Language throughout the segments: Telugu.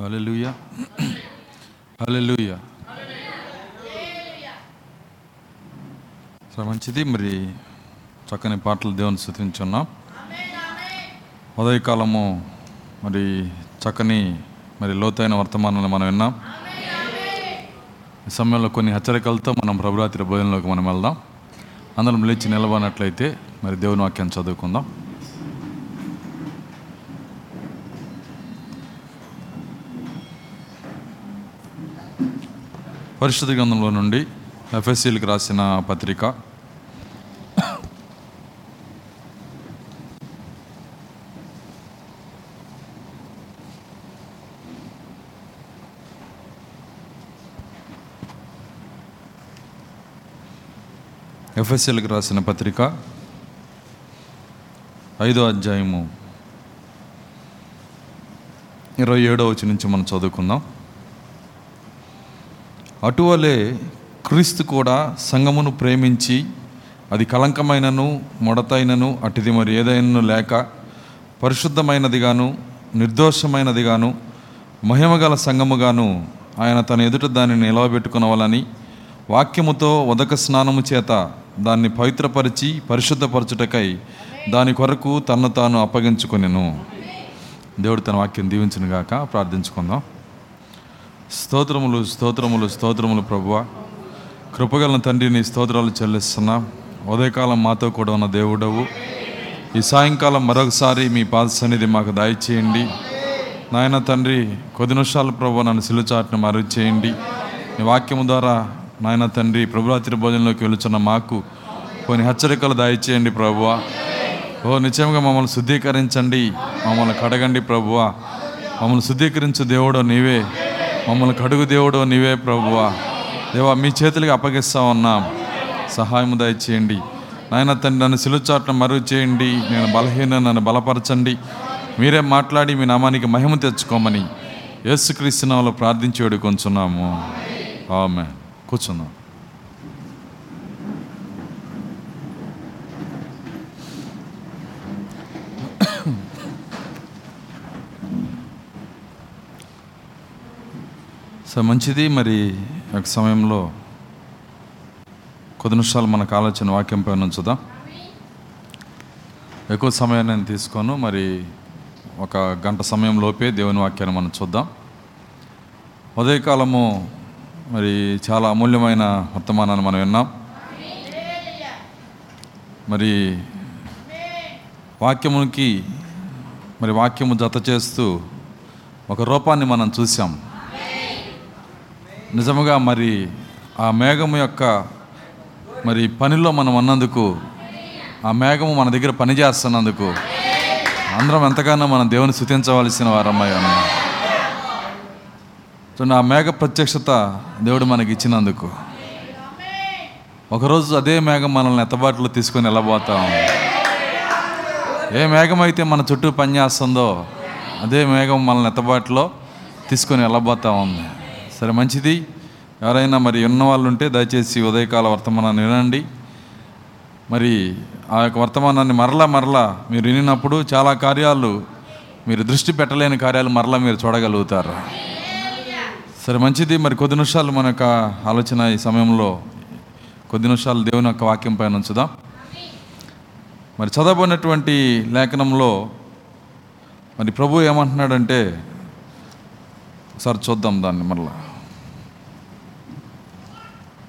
హల్లెలూయా హల్లెలూయా సరే మంచిది. మరి చక్కని పాటలు దేవుని స్థుతించున్నాం. ఉదయకాలము మరి చక్కని మరి లోతైన వర్తమానాలు మనం విన్నాం. ఈ సమయంలో కొన్ని హెచ్చరికలతో మనం ప్రభురాత్రి భోజనంలోకి మనం వెళ్దాం. అందరం లేచి నిలబడినట్లయితే మరి దేవుని వాక్యాన్ని చదువుకుందాం. పరిశుద్ధ గ్రంథంలో నుండి ఎఫ్ఎస్సీలకు రాసిన పత్రిక. ఎఫ్ఎస్ఎల్కి రాసిన పత్రిక ఐదో అధ్యాయము ఇరవై ఏడో వచ్చి నుంచి మనం చదువుకుందాం. అటువలే క్రీస్తు కూడా సంగమును ప్రేమించి అది కలంకమైనను మొడతైనను అటుది మరి ఏదైనను లేక పరిశుద్ధమైనదిగాను నిర్దోషమైనదిగాను మహిమగల సంగముగాను ఆయన తన ఎదుట దానిని నిలవబెట్టుకునవాలని వాక్యముతో ఉదక స్నానము చేత దాన్ని పవిత్రపరిచి పరిశుద్ధపరచుటకై దాని కొరకు తన్ను తాను అప్పగించుకొనెను. దేవుడు తన వాక్యం దీవించును గాక ప్రార్థించుకుందాం. స్తోత్రములు స్తోత్రములు స్తోత్రములు ప్రభువ. కృపగల తండ్రి నీ స్తోత్రాలు చెల్లిస్తున్నా. ఉదయకాలం మాతో కూడా ఉన్న దేవుడవు. ఈ సాయంకాలం మరొకసారి మీ పాద సన్నిధి మాకు దయచేయండి. నాయన తండ్రి కొద్ది నిమిషాలు ప్రభు నన్ను సిలుచాట్ను మరుగు చేయండి నీ వాక్యము ద్వారా నాయన తండ్రి ప్రభురాత్రి భోజనంలోకి వెళుచున్న మాకు కొన్ని హెచ్చరికలు దయచేయండి ప్రభువా. ఓ నిశ్చయంగా మమ్మల్ని శుద్ధీకరించండి. మమ్మల్ని కడగండి ప్రభువా. మమ్మల్ని శుద్ధీకరించు దేవుడో నీవే. మమ్మల్ని కడుగు దేవుడు నీవే ప్రభువా. దేవా మీ చేతులకి అప్పగిస్తా ఉన్నాం. సహాయం దయచేయండి. నాయన తండ్రి నన్ను సిలుచాట్ల మరుగు చేయండి. నేను బలహీన నన్ను బలపరచండి. మీరే మాట్లాడి మీ నామానికి మహిమ తెచ్చుకోమని యేసుక్రీస్తునామలో ప్రార్థించి వేడుకొంచున్నాము. ఆమె కూర్చున్నాం. సో మంచిది. మరి ఒక సమయంలో కొద్ది నిమిషాలు మనకు ఆలోచన వాక్యం పైన ఉంచుదాం. ఎక్కువ సమయాన్ని నేను తీసుకోను. మరి ఒక గంట సమయం లోపే దేవుని వాక్యాన్ని మనం చూద్దాం. ఉదయకాలము మరి చాలా అమూల్యమైన వర్తమానాన్ని మనం విన్నాం. మరి వాక్యమునికి మరి వాక్యము జత చేస్తూ ఒక రూపాన్ని మనం చూసాం నిజముగా మరి ఆ మేఘము యొక్క మరి పనిలో మనం ఉన్నందుకు ఆ మేఘము మన దగ్గర పని చేస్తున్నందుకు అందరం ఎంతగానో మనం దేవుని స్థుతించవలసిన వారమ్మాయి అన్న చూడండి ఆ మేఘ ప్రత్యక్షత దేవుడు మనకి ఇచ్చినందుకు. ఒకరోజు అదే మేఘం మనల్ని ఎత్తబాటులో తీసుకొని వెళ్ళబోతాం ఏ మేఘం అయితే మన చుట్టూ పనిచేస్తుందో అదే మేఘం మనల్ని ఎత్తబాటులో తీసుకొని వెళ్ళబోతా ఉంది. సరే మంచిది. ఎవరైనా మరి ఉన్న వాళ్ళు ఉంటే దయచేసి ఉదయకాల వర్తమానాన్ని వినండి. మరి ఆ యొక్క వర్తమానాన్ని మరలా మరలా మీరు వినినప్పుడు చాలా కార్యాలు మీరు దృష్టి పెట్టలేని కార్యాలు మరలా మీరు చూడగలుగుతారు. సరే మంచిది. మరి కొద్ది నిమిషాలు మన యొక్క ఆలోచన ఈ సమయంలో కొద్ది నిమిషాలు దేవుని యొక్క వాక్యం పైన ఉంచుదాం. మరి చదవబడినటువంటి లేఖనంలో మరి ప్రభు ఏమంటున్నాడంటే ఒకసారి చూద్దాం దాన్ని మళ్ళీ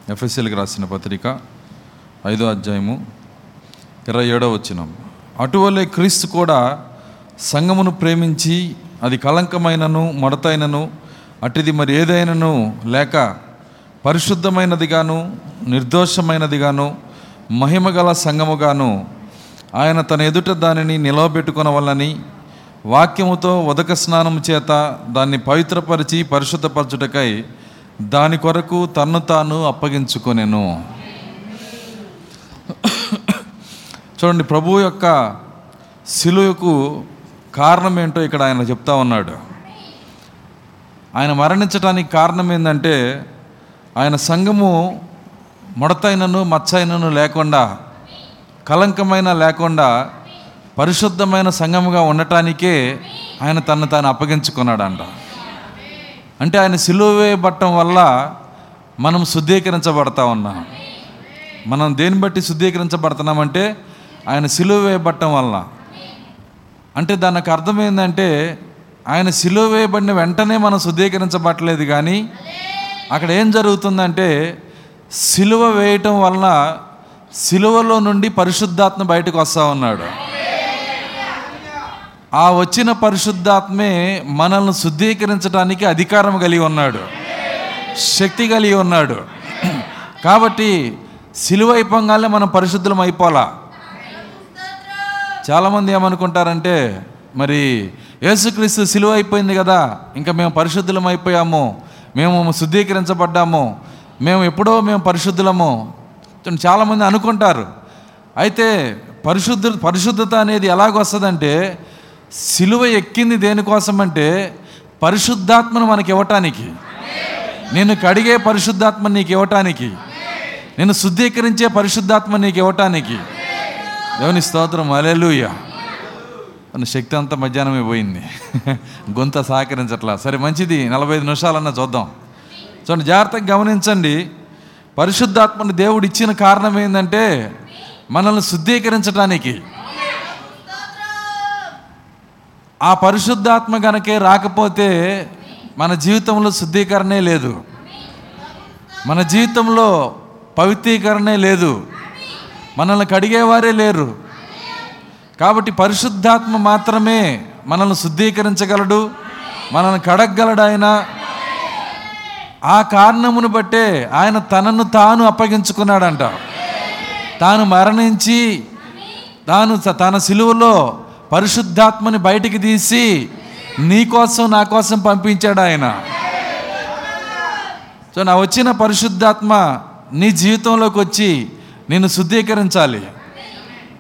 ఎఫ్ఎస్ఎల్కి రాసిన పత్రిక ఐదో అధ్యాయము ఇరవై ఏడో వచ్చినాం అటువలే క్రీస్తు కూడా సంగమును ప్రేమించి అది కలంకమైనను మడతైనను అటుది మరి ఏదైనను లేక పరిశుద్ధమైనదిగాను నిర్దోషమైనదిగాను మహిమగల సంగముగాను ఆయన తన ఎదుట దానిని నిలవబెట్టుకొనవలని వాక్యముతో ఉదక స్నానం చేత దాన్ని పవిత్రపరిచి పరిశుద్ధపరచుటకై దాని కొరకు తన్ను తాను అప్పగించుకొనెను. చూడండి ప్రభు యొక్క శిలువకు కారణం ఏంటో ఇక్కడ ఆయన చెప్తా ఉన్నాడు. ఆయన మరణించడానికి కారణం ఏంటంటే ఆయన సంఘము ముడతైనను మచ్చైనను లేకుండా కలంకమైన లేకుండా పరిశుద్ధమైన సంఘముగా ఉండటానికే ఆయన తను తాను అప్పగించుకున్నాడంట. అంటే ఆయన సిలువ వేయబట్టం వల్ల మనం శుద్ధీకరించబడతా ఉన్నాం. మనం దేన్ని బట్టి శుద్ధీకరించబడుతున్నామంటే ఆయన సిలువ వేయబట్టం వల్ల. అంటే దానికి అర్థం ఏంటంటే ఆయన సిలువ వేయబడిన వెంటనే మనం శుద్ధీకరించబట్టలేదు కానీ అక్కడ ఏం జరుగుతుందంటే సిలువ వేయటం వలన సిలువలో నుండి పరిశుద్ధాత్మ బయటకు వస్తూ ఉన్నాడు. ఆ వచ్చిన పరిశుద్ధాత్మే మనల్ని శుద్ధీకరించడానికి అధికారం కలిగి ఉన్నాడు. శక్తి కలిగి ఉన్నాడు. కాబట్టి సిలువ అయిపోగానే మనం పరిశుద్ధులం అయిపోలా చాలామంది ఏమనుకుంటారంటే మరి యేసుక్రీస్తు సిలువ అయిపోయింది కదా ఇంకా మేము పరిశుద్ధులం అయిపోయాము మేము శుద్ధీకరించబడ్డాము మేము ఎప్పుడో మేము పరిశుద్ధులము. చాలామంది అనుకుంటారు. అయితే పరిశుద్ధ పరిశుద్ధత అనేది ఎలాగొస్తుందంటే సిలువ ఎక్కింది దేనికోసం అంటే పరిశుద్ధాత్మను మనకి ఇవ్వటానికి నేను కడిగే పరిశుద్ధాత్మ నీకు ఇవ్వటానికి నేను శుద్ధీకరించే పరిశుద్ధాత్మ నీకు ఇవ్వటానికి దేవుని స్తోత్రం అలెలుయ్య శక్తి అంతా మధ్యాహ్నమే పోయింది. గొంత సహకరించట్లా. సరే మంచిది. నలభై ఐదు నిమిషాలన్నా చూద్దాం. చూడండి జాగ్రత్తగా గమనించండి. పరిశుద్ధాత్మని దేవుడు ఇచ్చిన కారణం ఏంటంటే మనల్ని శుద్ధీకరించడానికి ఆ పరిశుద్ధాత్మ గనకే రాకపోతే మన జీవితంలో శుద్ధీకరణే లేదు. మన జీవితంలో పవిత్రీకరణే లేదు. మనల్ని కడిగేవారే లేరు. కాబట్టి పరిశుద్ధాత్మ మాత్రమే మనల్ని శుద్ధీకరించగలడు. మనల్ని కడగలడు ఆయన. ఆ కారణమును బట్టే ఆయన తనను తాను అప్పగించుకున్నాడంట. తాను మరణించి తాను తన సిలువలో పరిశుద్ధాత్మని బయటికి తీసి నీ కోసం నా కోసం పంపించాడు ఆయన. సో నా వచ్చిన పరిశుద్ధాత్మ నీ జీవితంలోకి వచ్చి నిన్ను శుద్ధీకరించాలి.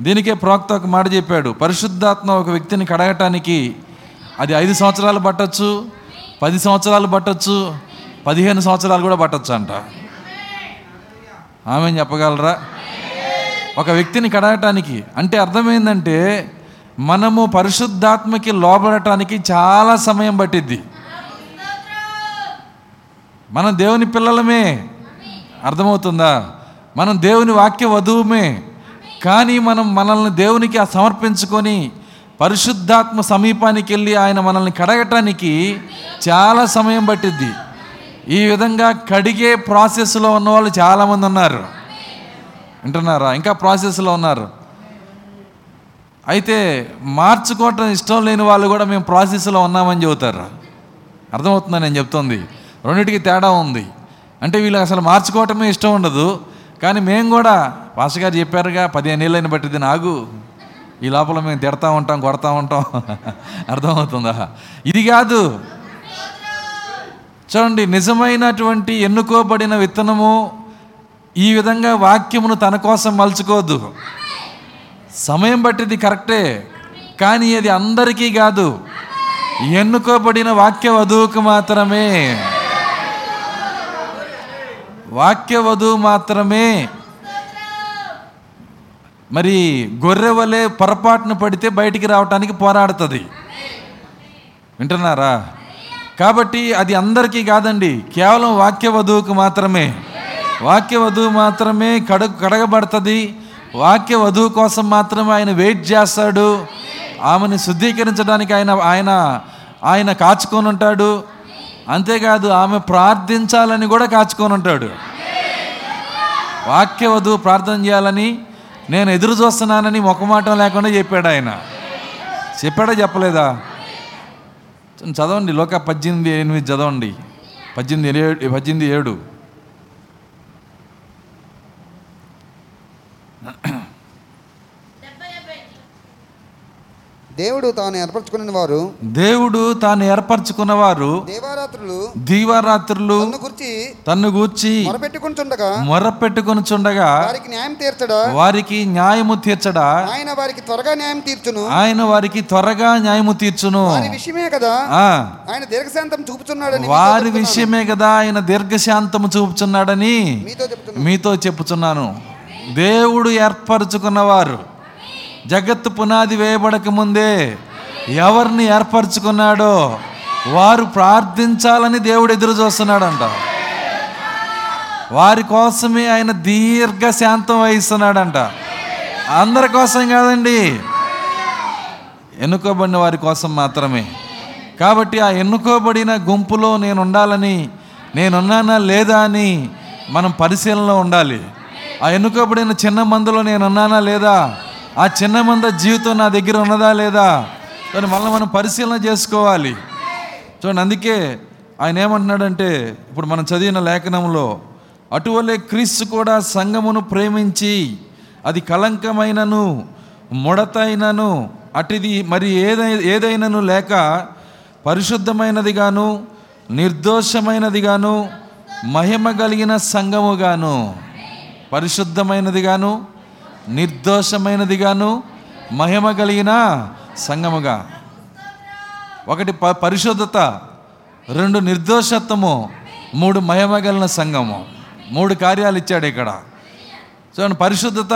దీనికే ప్రోక్త ఒక మాట చెప్పాడు. పరిశుద్ధాత్మ ఒక వ్యక్తిని కడగటానికి అది ఐదు సంవత్సరాలు పట్టచ్చు పది సంవత్సరాలు పట్టచ్చు పదిహేను సంవత్సరాలు కూడా పట్టచ్చు అంట. ఆమె చెప్పగలరా? ఒక వ్యక్తిని కడగటానికి అంటే అర్థమైందంటే మనము పరిశుద్ధాత్మకి లోబడటానికి చాలా సమయం పట్టిద్ది. మనం దేవుని పిల్లలమే. అర్థమవుతుందా? మనం దేవుని వాక్య వధువుమే. కానీ మనం మనల్ని దేవునికి సమర్పించుకొని పరిశుద్ధాత్మ సమీపానికి వెళ్ళి ఆయన మనల్ని కడగటానికి చాలా సమయం పట్టిద్ది. ఈ విధంగా కడిగే ప్రాసెస్లో ఉన్న వాళ్ళు చాలామంది ఉన్నారు. వింటున్నారా? ఇంకా ప్రాసెస్లో ఉన్నారు. అయితే మార్చుకోవటం ఇష్టం లేని వాళ్ళు కూడా మేము ప్రాసెస్లో ఉన్నామని చెబుతారు. అర్థమవుతుందని నేను చెప్తుంది? రెండింటికి తేడా ఉంది. అంటే వీళ్ళు అసలు మార్చుకోవటమే ఇష్టం ఉండదు. కానీ మేము కూడా పాస్ గారు చెప్పారుగా పదిహేను ఏళ్ళైన బట్టి నాగు. ఈ లోపల మేము తిడతా ఉంటాం కొడతా ఉంటాం. అర్థమవుతుందా? ఇది కాదు. చూడండి నిజమైనటువంటి ఎన్నుకోబడిన విత్తనము ఈ విధంగా వాక్యమును తన కోసం మలుచుకోవద్దు. సమయం బట్టిది కరెక్టే. కానీ అది అందరికీ కాదు. ఎన్నుకోబడిన వాక్య వధువుకు మాత్రమే. వాక్య వధువు మాత్రమే. మరి గొర్రె వలె పొరపాటున పడితే బయటికి రావటానికి పోరాడుతుంది. వింటున్నారా? కాబట్టి అది అందరికీ కాదండి. కేవలం వాక్య వధువుకు మాత్రమే. వాక్య వధువు మాత్రమే కడ కడగబడుతుంది. వాక్య వధువు కోసం మాత్రమే ఆయన వెయిట్ చేస్తాడు. ఆమెను శుద్ధీకరించడానికి ఆయన ఆయన ఆయన కాచుకొని ఉంటాడు. అంతేకాదు ఆమె ప్రార్థించాలని కూడా కాచుకొని ఉంటాడు. వాక్య వధువు ప్రార్థన చేయాలని నేను ఎదురు చూస్తున్నానని మొక్కమాటం లేకుండా చెప్పాడు ఆయన. చెప్పాడా చెప్పలేదా? చదవండి లోక పద్దెనిమిది ఎనిమిది చదవండి. పద్దెనిమిది ఏడు పద్దెనిమిది ఏడు. దేవుడు తాను ఏర్పరచుకున్న వారు దేవుడు తాను ఏర్పరచుకున్నవారు దేవారాత్రులు దీవారాత్రులు తన్ను గురించి తన్ను గూర్చి మొరపెట్టుకుంటుండగా మొర్ర పెట్టుకొని చుండగా వారికి న్యాయం తీర్చడా? వారికి న్యాయము తీర్చడా? ఆయన వారికి త్వరగా న్యాయం తీర్చును. ఆయన వారికి త్వరగా న్యాయము తీర్చును. వారి విషయమే కదా? ఆయన దీర్ఘశాంతం చూపుచున్నాడని మీతో వారి. విషయమే కదా ఆయన దీర్ఘశాంతము చూపుచున్నాడని మీతో చెప్పుచున్నాను. దేవుడు ఏర్పరచుకున్నవారు. జగత్తు పునాది వేయబడక ముందే ఎవరిని ఏర్పరచుకున్నాడో వారు ప్రార్థించాలని దేవుడు ఎదురు చూస్తున్నాడంట. వారి కోసమే ఆయన దీర్ఘ శాంతం వహిస్తున్నాడంట. అందరి కోసం కాదండి ఎన్నుకోబడిన వారి కోసం మాత్రమే. కాబట్టి ఆ ఎన్నుకోబడిన గుంపులో నేను ఉండాలని నేనున్నానా లేదా అని మనం పరిశీలనలో ఉండాలి. ఆ ఎన్నుకోబడిన చిన్న మందులో నేను ఉన్నానా లేదా ఆ చిన్న మంద జీవితం నా దగ్గర ఉన్నదా లేదా? కానీ మళ్ళీ మనం పరిశీలన చేసుకోవాలి. చూడండి అందుకే ఆయన ఏమంటున్నాడంటే ఇప్పుడు మనం చదివిన లేఖనంలో అటువలే క్రీస్తు కూడా సంఘమును ప్రేమించి అది కలంకమైనను ముడతైనను అటిది మరి ఏదై ఏదైనను లేక పరిశుద్ధమైనదిగాను నిర్దోషమైనదిగాను మహిమ కలిగిన సంఘముగాను పరిశుద్ధమైనదిగాను నిర్దోషమైనదిగాను మహిమ కలిగిన సంఘముగా ఒకటి ప పరిశుద్ధత రెండు నిర్దోషత్వము మూడు మహిమ కలిగిన సంఘము మూడు కార్యాలు ఇచ్చాడు ఇక్కడ. చూడండి పరిశుద్ధత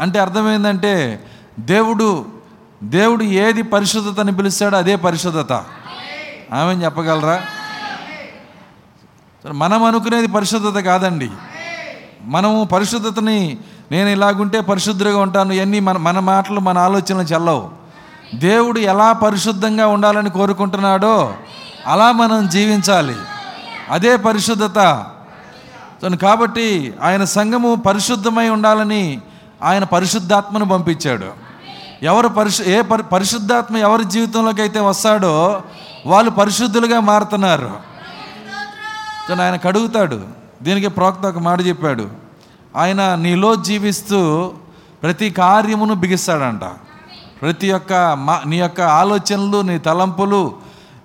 అంటే అర్థమైందంటే దేవుడు దేవుడు ఏది పరిశుద్ధత అని పిలుస్తాడో అదే పరిశుద్ధత. ఆమె చెప్పగలరా? మనం అనుకునేది పరిశుద్ధత కాదండి. మనము పరిశుద్ధతని నేను ఇలాగుంటే పరిశుద్ధంగా ఉంటాను. ఇవన్నీ మన మన మాటలు మన ఆలోచనలు చెల్లవు. దేవుడు ఎలా పరిశుద్ధంగా ఉండాలని కోరుకుంటున్నాడో అలా మనం జీవించాలి. అదే పరిశుద్ధత. కాబట్టి ఆయన సంఘము పరిశుద్ధమై ఉండాలని ఆయన పరిశుద్ధాత్మను పంపించాడు. ఎవరు పరిశు ఏ పరి పరిశుద్ధాత్మ ఎవరి జీవితంలోకి అయితే వస్తాడో వాళ్ళు పరిశుద్ధులుగా మారుతున్నారు. ఆయన కడుగుతాడు దీనికి ప్రోక్త ఒక మాట చెప్పాడు. ఆయన నీలో జీవిస్తూ ప్రతి కార్యమును బిగిస్తాడంట. ప్రతి ఒక్క మా నీ యొక్క ఆలోచనలు నీ తలంపులు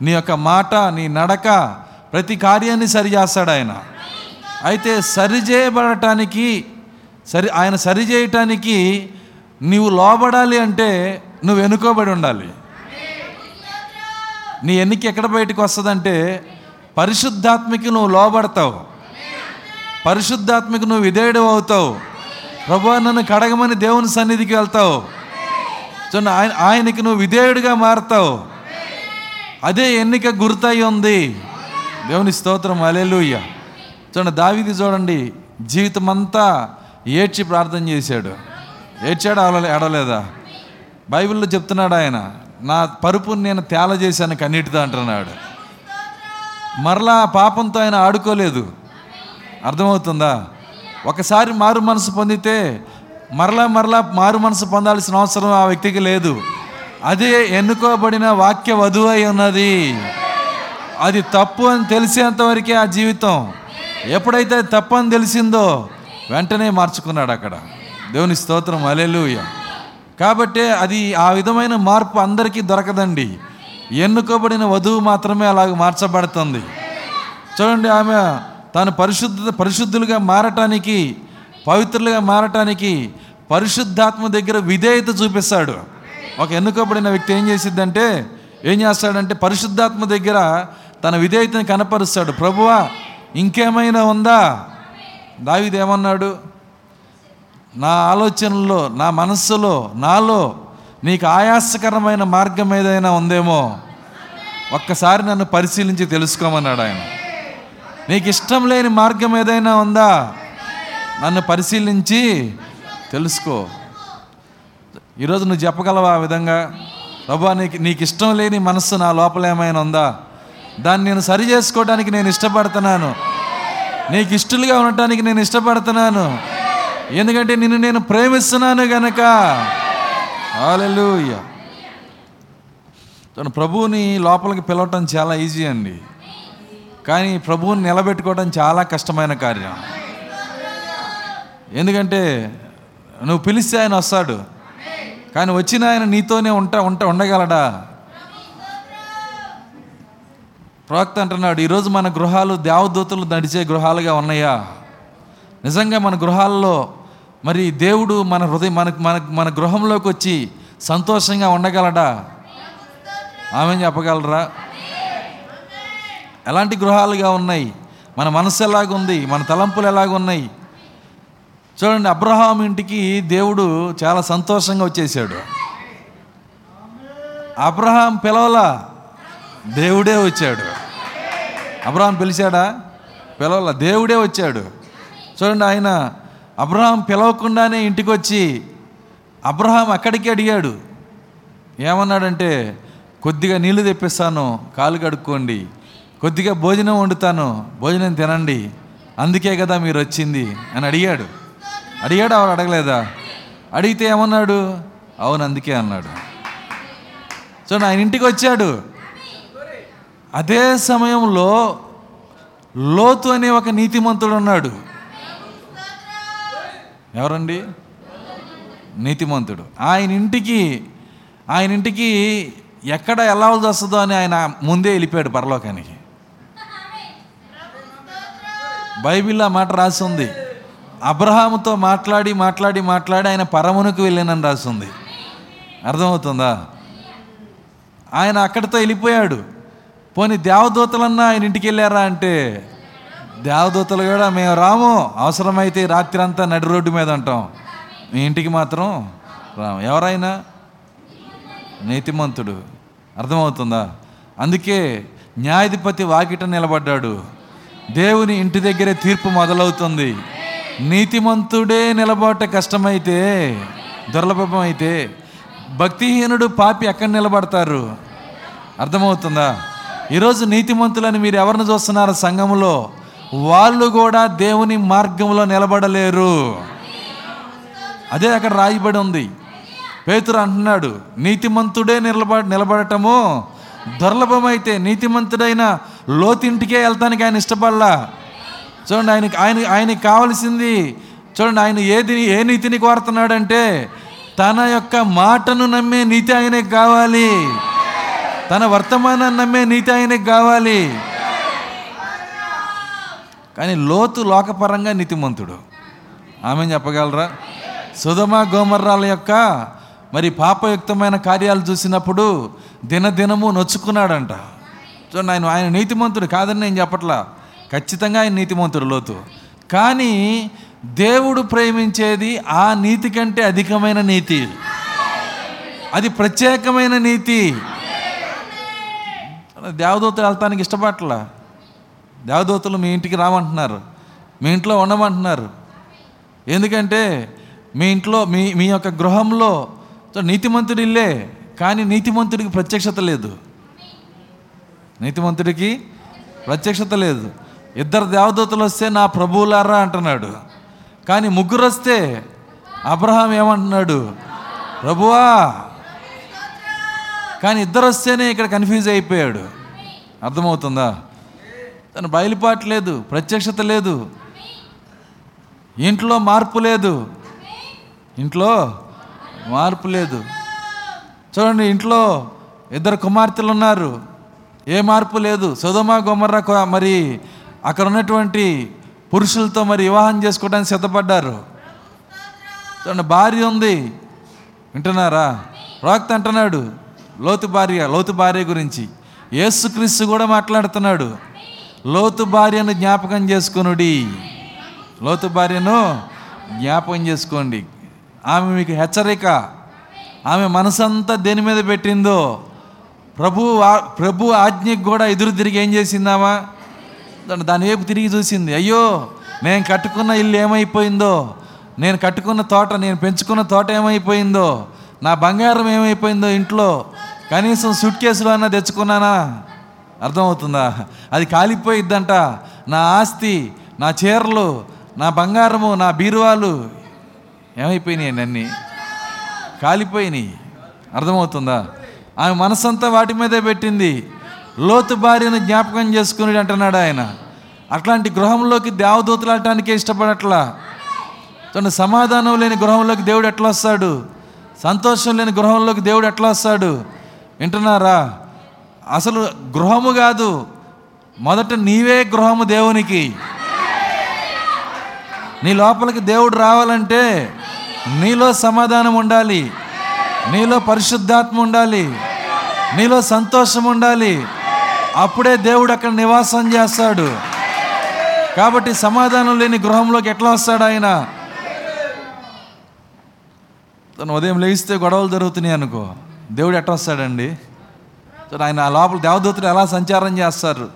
నీ యొక్క మాట నీ నడక ప్రతి కార్యాన్ని సరిచేస్తాడు ఆయన. అయితే సరిచేయబడటానికి సరి ఆయన సరిచేయటానికి నీవు లోబడాలి అంటే నువ్వు వెనుకోబడి ఉండాలి. నీ ఎన్నిక ఎక్కడ బయటకు వస్తుందంటే పరిశుద్ధాత్మకి నువ్వు లోబడతావు. పరిశుద్ధాత్మకు నువ్వు విధేయుడు అవుతావు. ప్రభు నన్ను కడగమని దేవుని సన్నిధికి వెళ్తావు. చూడండి ఆయన ఆయనకి నువ్వు విధేయుడిగా మారుతావు. అదే ఎన్నిక గుర్తయి ఉంది. దేవుని స్తోత్రం అలెలుయ్య చూడండి దావిది చూడండి జీవితం అంతా ఏడ్చి ప్రార్థన చేశాడు. ఏడ్చాడు ఆడలే ఆడలేదా? బైబిల్లో చెప్తున్నాడు ఆయన నా పరుపుని నేను తేల చేశాను కన్నీటితో అంటున్నాడు. మరలా పాపంతో ఆయన ఆడుకోలేదు. అర్థమవుతుందా? ఒకసారి మారు మనసు పొందితే మరలా మరలా మారు మనసు పొందాల్సిన అవసరం ఆ వ్యక్తికి లేదు. అదే ఎన్నుకోబడిన వాక్య వధువు అయి ఉన్నది. అది తప్పు అని తెలిసేంతవరకే ఆ జీవితం. ఎప్పుడైతే అది తప్పు అని తెలిసిందో వెంటనే మార్చుకున్నాడు అక్కడ. దేవుని స్తోత్రం అలెలుయ కాబట్టి అది ఆ విధమైన మార్పు అందరికీ దొరకదండి. ఎన్నుకోబడిన వధువు మాత్రమే అలాగ మార్చబడుతుంది. చూడండి ఆమె తాను పరిశుద్ధ పరిశుద్ధులుగా మారటానికి పవిత్రులుగా మారటానికి పరిశుద్ధాత్మ దగ్గర విధేయత చూపిస్తాడు. ఒక ఎన్నుకోబడిన వ్యక్తి ఏం చేసిద్దంటే ఏం చేస్తాడంటే పరిశుద్ధాత్మ దగ్గర తన విధేయతను కనపరుస్తాడు. ప్రభువా ఇంకేమైనా ఉందా? దావిదేమన్నాడు నా ఆలోచనలో నా మనస్సులో నాలో నీకు ఆయాసకరమైన మార్గం ఏదైనా ఉందేమో? ఒక్కసారి నన్ను పరిశీలించి తెలుసుకోమన్నాడు ఆయన. నీకు ఇష్టం లేని మార్గం ఏదైనా ఉందా? నన్ను పరిశీలించి తెలుసుకో. ఈరోజు నువ్వు చెప్పగలవా ఆ విధంగా? ప్రభా నీకు నీకు ఇష్టం లేని మనస్సు నా లోపల ఏమైనా ఉందా? దాన్ని నేను సరి చేసుకోవడానికి నేను ఇష్టపడుతున్నాను. నీకు ఇష్టలుగా ఉండటానికి నేను ఇష్టపడుతున్నాను. ఎందుకంటే నిన్ను నేను ప్రేమిస్తున్నాను గనక. హల్లెలూయా తను ప్రభువుని లోపలికి పిలవటం చాలా ఈజీ అండి. కానీ ప్రభువుని నిలబెట్టుకోవడం చాలా కష్టమైన కార్యం. ఎందుకంటే నువ్వు పిలిస్తే ఆయన వస్తాడు. కానీ వచ్చిన ఆయన నీతోనే ఉంటా ఉంట ఉండగలడా? ప్రవక్త అంటున్నాడు ఈరోజు మన గృహాలు దేవదూతలు నడిచే గృహాలుగా ఉన్నాయా? నిజంగా మన గృహాల్లో మరి దేవుడు మన హృదయం మన మన మన గృహంలోకి వచ్చి సంతోషంగా ఉండగలడా? ఆమె చెప్పగలరా? ఎలాంటి గృహాలుగా ఉన్నాయి? మన మనసు ఎలాగుంది? మన తలంపులు ఎలాగున్నాయి? చూడండి అబ్రహాం ఇంటికి దేవుడు చాలా సంతోషంగా వచ్చేసాడు అబ్రహాం పిలవలా? దేవుడే వచ్చాడు. అబ్రహాం పిలిచాడా? పిలవల? దేవుడే వచ్చాడు. చూడండి ఆయన అబ్రహాం పిలవకుండానే ఇంటికి వచ్చి అబ్రహాం అక్కడికి అడిగాడు? ఏమన్నాడంటే కొద్దిగా నీళ్ళు తెప్పిస్తాను కాలు కడుక్కోండి. కొద్దిగా భోజనం వండుతాను భోజనం తినండి అందుకే కదా మీరు వచ్చింది అని అడిగాడు. అడిగాడు ఆవిడ అడగలేదా? అడిగితే ఏమన్నాడు? అవును అందుకే అన్నాడు. సో ఆయన ఇంటికి వచ్చాడు అదే సమయంలో లోతు అనే ఒక నీతిమంతుడు ఉన్నాడు. ఎవరండి? నీతిమంతుడు. ఆయన ఇంటికి ఆయన ఇంటికి ఎక్కడ వెళ్ళవలసి వస్తుందో అని ఆయన ముందే వెళ్ళిపోయాడు పరలోకానికి. బైబిల్లో ఆ మాట రాసి ఉంది. అబ్రహాముతో మాట్లాడి మాట్లాడి మాట్లాడి ఆయన పరమునకు వెళ్ళానని రాసి ఉంది. అర్థమవుతుందా? ఆయన అక్కడితో వెళ్ళిపోయాడు. పోనీ దేవదూతలన్నా ఆయన ఇంటికి వెళ్ళారా అంటే దేవదూతలు కూడా మేము రాము. అవసరమైతే రాత్రి అంతా నడి రోడ్డు మీద ఉంటాం. మీ ఇంటికి మాత్రం రాము. ఎవరైనా? నీతిమంతుడు. అర్థమవుతుందా? అందుకే న్యాయాధిపతి వాకిట నిలబడ్డాడు. దేవుని ఇంటి దగ్గరే తీర్పు మొదలవుతుంది. నీతిమంతుడే నిలబడట కష్టమైతే దుర్లభం అయితే భక్తిహీనుడు పాపి ఎక్కడ నిలబడతారు? అర్థమవుతుందా? ఈరోజు నీతిమంతులని మీరు ఎవరిని చూస్తున్నారు సంఘంలో వాళ్ళు కూడా దేవుని మార్గంలో నిలబడలేరు. అదే అక్కడ రాయబడి ఉంది. పేతురు అంటున్నాడు నీతిమంతుడే నిలబ నిలబడటము దుర్లభమైతే నీతిమంతుడైన లోతింటికే వెళ్తానికి ఆయన ఇష్టపడలా. చూడండి ఆయనకి ఆయన ఆయనకి కావలసింది చూడండి ఆయన ఏది ఏ నీతిని కోరుతున్నాడంటే తన యొక్క మాటను నమ్మే నీతి ఆయనకి కావాలి. తన వర్తమానాన్ని నమ్మే నీతి ఆయనకి కావాలి. కానీ లోతు లోకపరంగా నీతిమంతుడు. ఆమె చెప్పగలరా? సుధమ గోమర్రాల యొక్క మరి పాపయుక్తమైన కార్యాలు చూసినప్పుడు దినదినము నొచ్చుకున్నాడంట. చూడండి ఆయన ఆయన నీతిమంతుడు కాదని నేను చెప్పట్లా. ఖచ్చితంగా ఆయన నీతిమంతుడు లోతు. కానీ దేవుడు ప్రేమించేది ఆ నీతి కంటే అధికమైన నీతి. అది ప్రత్యేకమైన నీతి. దేవదూతలు వెళ్తానికి ఇష్టపడట్లా. దేవదూతలు మీ ఇంటికి రామంటున్నారు. మీ ఇంట్లో ఉండమంటున్నారు. ఎందుకంటే మీ ఇంట్లో మీ మీ యొక్క గృహంలో సో నీతిమంతుడి ఇల్లే కానీ నీతిమంతుడికి ప్రత్యక్షత లేదు. నీతిమంతుడికి ప్రత్యక్షత లేదు. ఇద్దరు దేవదూతలు వస్తే నా ప్రభువులారా అంటున్నాడు. కానీ ముగ్గురు వస్తే అబ్రహాం ఏమంటున్నాడు? ప్రభువా! కానీ ఇద్దరు వస్తేనే ఇక్కడ కన్ఫ్యూజ్ అయిపోయాడు. అర్థమవుతుందా? తను బయలుపాటు లేదు ప్రత్యక్షత లేదు. ఇంట్లో మార్పు లేదు. ఇంట్లో మార్పు లేదు. చూడండి ఇంట్లో ఇద్దరు కుమార్తెలు ఉన్నారు. ఏ మార్పు లేదు. సుధమ గొమ్మర్ర మరి అక్కడ ఉన్నటువంటి పురుషులతో మరి వివాహం చేసుకోవడానికి సిద్ధపడ్డారు. చూడండి భార్య ఉంది. వింటున్నారా? ప్రవక్త అంటున్నాడు లోతు భార్య లోతు భార్య గురించి. యేసుక్రీస్తు కూడా మాట్లాడుతున్నాడు. లోతు భార్యను జ్ఞాపకం చేసుకునుడి. లోతు భార్యను జ్ఞాపకం చేసుకోండి. ఆమె మీకు హెచ్చరిక. ఆమె మనసంతా దేని మీద పెట్టిందో ప్రభు ప్రభు ఆజ్ఞకు కూడా ఎదురు తిరిగి ఏం చేసిందామా? దాని దాని వైపు తిరిగి చూసింది. అయ్యో నేను కట్టుకున్న ఇల్లు ఏమైపోయిందో? నేను కట్టుకున్న తోట నేను పెంచుకున్న తోట ఏమైపోయిందో? నా బంగారం ఏమైపోయిందో ఇంట్లో? కనీసం సూట్ కేసులో అన్నా తెచ్చుకున్నానా? అర్థమవుతుందా? అది కాలిపోయిద్దంట. నా ఆస్తి నా చీరలు నా బంగారము నా బీరువాలు ఏమైపోయినాయి అన్నీ? కాలిపోయినాయి. అర్థమవుతుందా? ఆమె మనసంతా వాటి మీదే పెట్టింది. లోతు భార్యను జ్ఞాపకం చేసుకుని అంటున్నాడు ఆయన. అట్లాంటి గృహంలోకి దేవదూతలు ఇష్టపడట్లా. తను సమాధానం లేని గృహంలోకి దేవుడు ఎట్లా వస్తాడు? సంతోషం లేని గృహంలోకి దేవుడు ఎట్లా వస్తాడు? వింటున్నారా? అసలు గృహము కాదు మొదట నీవే గృహము దేవునికి. నీ లోపలికి దేవుడు రావాలంటే నీలో సమాధానం ఉండాలి. నీలో పరిశుద్ధాత్మ ఉండాలి. నీలో సంతోషం ఉండాలి. అప్పుడే దేవుడు అక్కడ నివాసం చేస్తాడు. కాబట్టి సమాధానం లేని గృహంలోకి ఎట్లా వస్తాడు ఆయన? తను ఉదయం లేస్తే గొడవలు జరుగుతున్నాయి అనుకో. దేవుడు ఎట్లా వస్తాడండి? ఆయన ఆ లోపల దేవదూతలు ఎలా సంచారం చేస్తారు?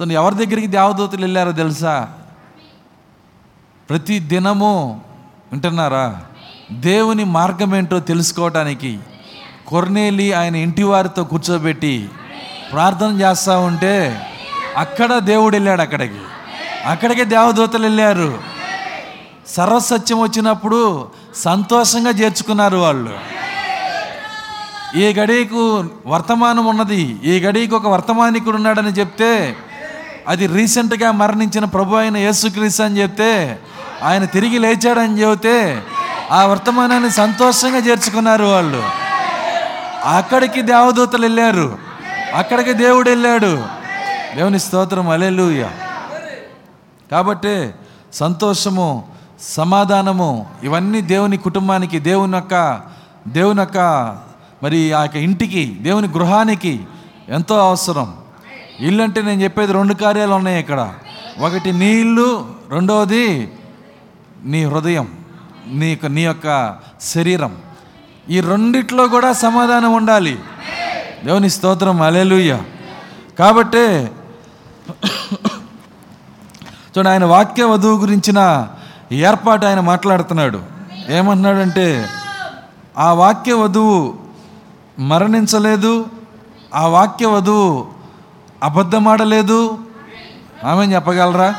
తను ఎవరి దగ్గరికి దేవదూతలు వెళ్ళారో తెలుసా? ప్రతి దినము వింటున్నారా? దేవుని మార్గం ఏంటో తెలుసుకోవటానికి కొర్నేలి ఆయన ఇంటి వారితో కూర్చోబెట్టి ప్రార్థన చేస్తూ ఉంటే అక్కడ దేవుడు వెళ్ళాడు అక్కడికి. అక్కడికే దేవదూతలు వెళ్ళారు. సర్వసత్యం వచ్చినప్పుడు సంతోషంగా చేర్చుకున్నారు వాళ్ళు. ఈ గడియకు వర్తమానం ఉన్నది. ఈ గడియకు ఒక వర్తమానికుడు ఉన్నాడని చెప్తే అది రీసెంట్గా మరణించిన ప్రభు అయిన యేసుక్రీస్తు అని చెప్తే ఆయన తిరిగి లేచాడని చెబితే ఆ వర్తమానాన్ని సంతోషంగా చేర్చుకున్నారు వాళ్ళు. అక్కడికి దేవదూతలు వెళ్ళారు. అక్కడికి దేవుడు వెళ్ళాడు. దేవుని స్తోత్రం అలెలుయ కాబట్టి సంతోషము సమాధానము ఇవన్నీ దేవుని కుటుంబానికి దేవుని యొక్క దేవుని యొక్క మరి ఆ యొక్క ఇంటికి దేవుని గృహానికి ఎంతో అవసరం. ఇల్లు అంటే నేను చెప్పేది రెండు కార్యాలు ఉన్నాయి ఇక్కడ. ఒకటి నీ ఇల్లు రెండవది నీ హృదయం. నీ యొక్క నీ యొక్క శరీరం. ఈ రెండిట్లో కూడా సమాధానం ఉండాలి. దేవుని స్తోత్రం. అలెలుయ్య కాబట్టే చూడండి ఆయన వాక్య వధువు గురించిన ఏర్పాటు ఆయన మాట్లాడుతున్నాడు. ఏమంటున్నాడంటే ఆ వాక్య వధువు మరణించలేదు ఆ వాక్య వధువు అబద్ధమాడలేదు. ఆమె చెప్పగలరా?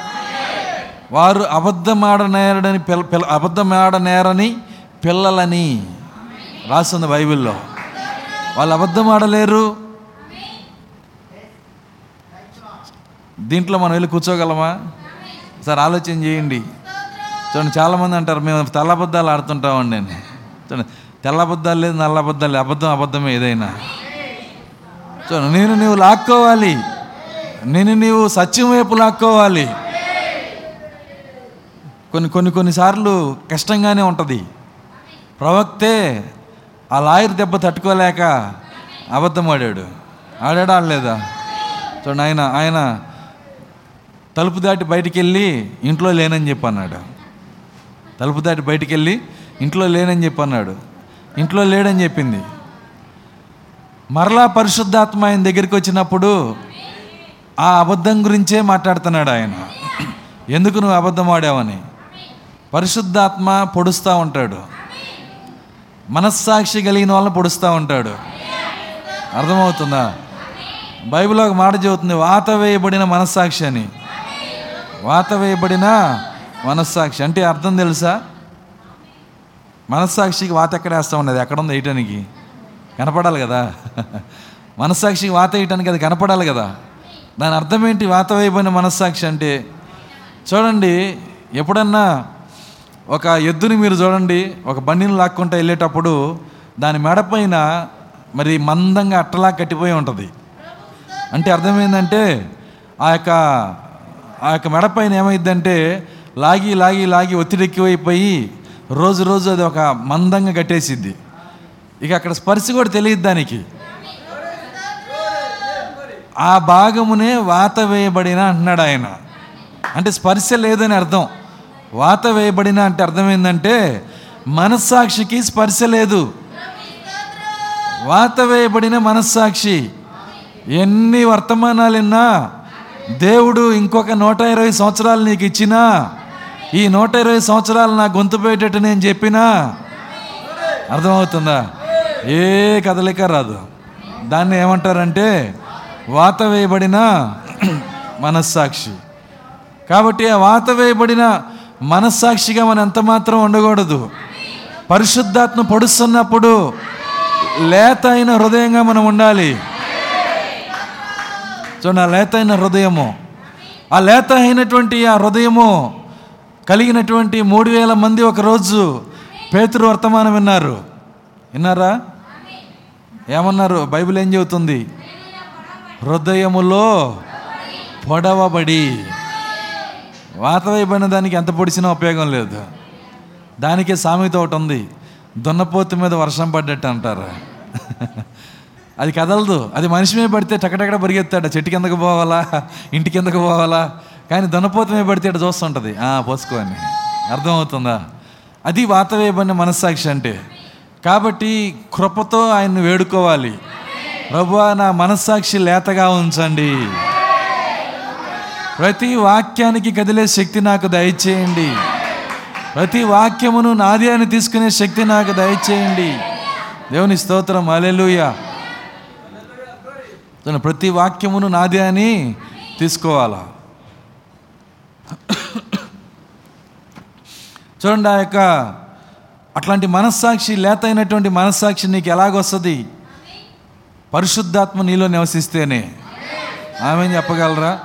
వారు అబద్ధమాడనేరడని పిల్ల పిల్ల అబద్ధమాడనేరని పిల్లలని రాస్తుంది బైబిల్లో. వాళ్ళు అబద్ధమాడలేరు. దీంట్లో మనం వెళ్ళి కూర్చోగలమా? సార్ ఆలోచన చేయండి. చూడండి చాలామంది అంటారు మేము తెల్లబద్దాలు ఆడుతుంటామండి నేను. చూడండి తెల్లబద్దాలు లేదు నల్లబద్దాలు లేదు అబద్ధం అబద్ధమే ఏదైనా. చూడండి నేను నీవు లాక్కోవాలి. నేను నీవు సత్యం వైపు లాక్కోవాలి. కొన్ని కొన్ని కొన్నిసార్లు కష్టంగానే ఉంటుంది. ప్రవక్తే ఆ లాయర్ దెబ్బ తట్టుకోలేక అబద్ధం ఆడాడు. ఆడాడా ఆడలేదా? చూడండి ఆయన ఆయన తలుపు దాటి బయటికి వెళ్ళి ఇంట్లో లేనని చెప్పి అన్నాడు తలుపు దాటి బయటికి వెళ్ళి ఇంట్లో లేనని చెప్పి అన్నాడు ఇంట్లో లేడని చెప్పింది. మరలా పరిశుద్ధాత్మ ఆయన దగ్గరికి వచ్చినప్పుడు ఆ అబద్ధం గురించే మాట్లాడుతున్నాడు ఆయన. ఎందుకు నువ్వు అబద్ధం ఆడావని? పరిశుద్ధాత్మ పొడుస్తూ ఉంటాడు. మనస్సాక్షి కలిగిన వాళ్ళని పొడుస్తూ ఉంటాడు. అర్థమవుతుందా? బైబిల్ ఒక మాట చెబుతుంది వాత వేయబడిన మనస్సాక్షి అని. వాత వేయబడిన మనస్సాక్షి. అంటే అర్థం తెలుసా? మనస్సాక్షికి వాత ఎక్కడ వేస్తా ఉన్నది? ఎక్కడ ఉంది వేయటానికి. కనపడాలి కదా? మనస్సాక్షికి వాత వేయటానికి అది కనపడాలి కదా? దాని అర్థం ఏంటి? వాత వేయబడిన మనస్సాక్షి అంటే? చూడండి ఎప్పుడన్నా ఒక ఎద్దుని మీరు చూడండి ఒక బండిని లాక్కుంటా వెళ్ళేటప్పుడు దాని మెడపైన మరి మందంగా అట్టలా కట్టిపోయి ఉంటుంది. అంటే అర్థమైందంటే ఆ యొక్క ఆ యొక్క మెడపైన ఏమైందంటే లాగి లాగి లాగి ఒత్తిడి ఎక్కువైపోయి రోజు రోజు అది ఒక మందంగా కట్టేసిద్ది. ఇక అక్కడ స్పర్శ కూడా తెలియదు దానికి. ఆ భాగమునే వాత వేయబడిన అంటున్నాడు ఆయన. అంటే స్పర్శ లేదని అర్థం. వాత వేయబడిన అంటే అర్థమైందంటే మనస్సాక్షికి స్పర్శ లేదు. వాత వేయబడిన మనస్సాక్షి ఎన్ని వర్తమానాలు విన్నా దేవుడు ఇంకొక నూట ఇరవై సంవత్సరాలు నీకు ఇచ్చినా ఈ నూట ఇరవై సంవత్సరాలు నా గొంతు పోయేటట్టు నేను చెప్పినా అర్థమవుతుందా? ఏ కదలిక రాదు. దాన్ని ఏమంటారంటే వాత వేయబడిన మనస్సాక్షి. కాబట్టి ఆ వాత వేయబడిన మనస్సాక్షిగా మనం ఎంత మాత్రం ఉండకూడదు. పరిశుద్ధాత్మ పొడుస్తున్నప్పుడు లేత అయిన హృదయంగా మనం ఉండాలి. చూడండి ఆ లేత అయిన హృదయము ఆ లేత అయినటువంటి ఆ హృదయము కలిగినటువంటి మూడు వేల మంది ఒకరోజు పేతురు వర్తమానం విన్నారు. విన్నారా? ఏమన్నారు? బైబిల్ ఏం చెబుతుంది? హృదయములో పొడవబడి వాత దానికి ఎంత పొడిచినా ఉపయోగం లేదు. దానికే సామెత ఒకటి ఉంది. దున్నపోతు మీద వర్షం పడ్డట్టు అంటారు. అది కదలదు. అది మనిషి మీద పడితే టకటకడ పరిగెత్తాడు చెట్టు కిందకు పోవాలా? ఇంటి కిందకు పోవాలా? కానీ దున్నపోతు మీద పడితే ఇటు చూస్తుంటుంది. "ఆ, పోసుకో అని. అర్థమవుతుందా? అది వాత వేయబడిన మనస్సాక్షి అంటే. కాబట్టి కృపతో ఆయన్ని వేడుకోవాలి. ప్రభు నా మనస్సాక్షి లేతగా ఉంచండి. ప్రతి వాక్యానికి కదిలే శక్తి నాకు దయచేయండి. ప్రతి వాక్యమును నాది అని తీసుకునే శక్తి నాకు దయచేయండి. దేవుని స్తోత్రం అలెలుయ ప్రతి వాక్యమును నాది అని తీసుకోవాలా? చూడండి ఆ యొక్క అట్లాంటి మనస్సాక్షి లేతైనటువంటి మనస్సాక్షి నీకు ఎలాగొస్తుంది? పరిశుద్ధాత్మ నీలో నివసిస్తేనే. ఆమె చెప్పగలరా?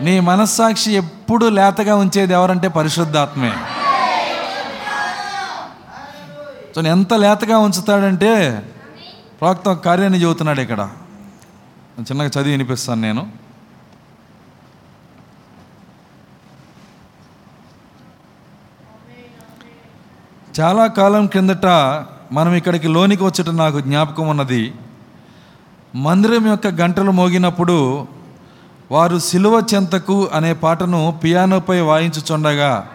నీ మనస్సాక్షి ఎప్పుడు లేతగా ఉంచేది ఎవరంటే పరిశుద్ధాత్మే. సో ఎంత లేతగా ఉంచుతాడంటే ప్రాక్త కార్యాన్ని చెబుతున్నాడు ఇక్కడ. చిన్నగా చదివి వినిపిస్తాను నేను. చాలా కాలం కిందట మనం ఇక్కడికి లోనికి వచ్చట నాకు జ్ఞాపకం ఉన్నది. మందిరం యొక్క గంటలు మోగినప్పుడు వారు సిలువ చెంతకు అనే పాటను పియానోపై వాయించుచుండగా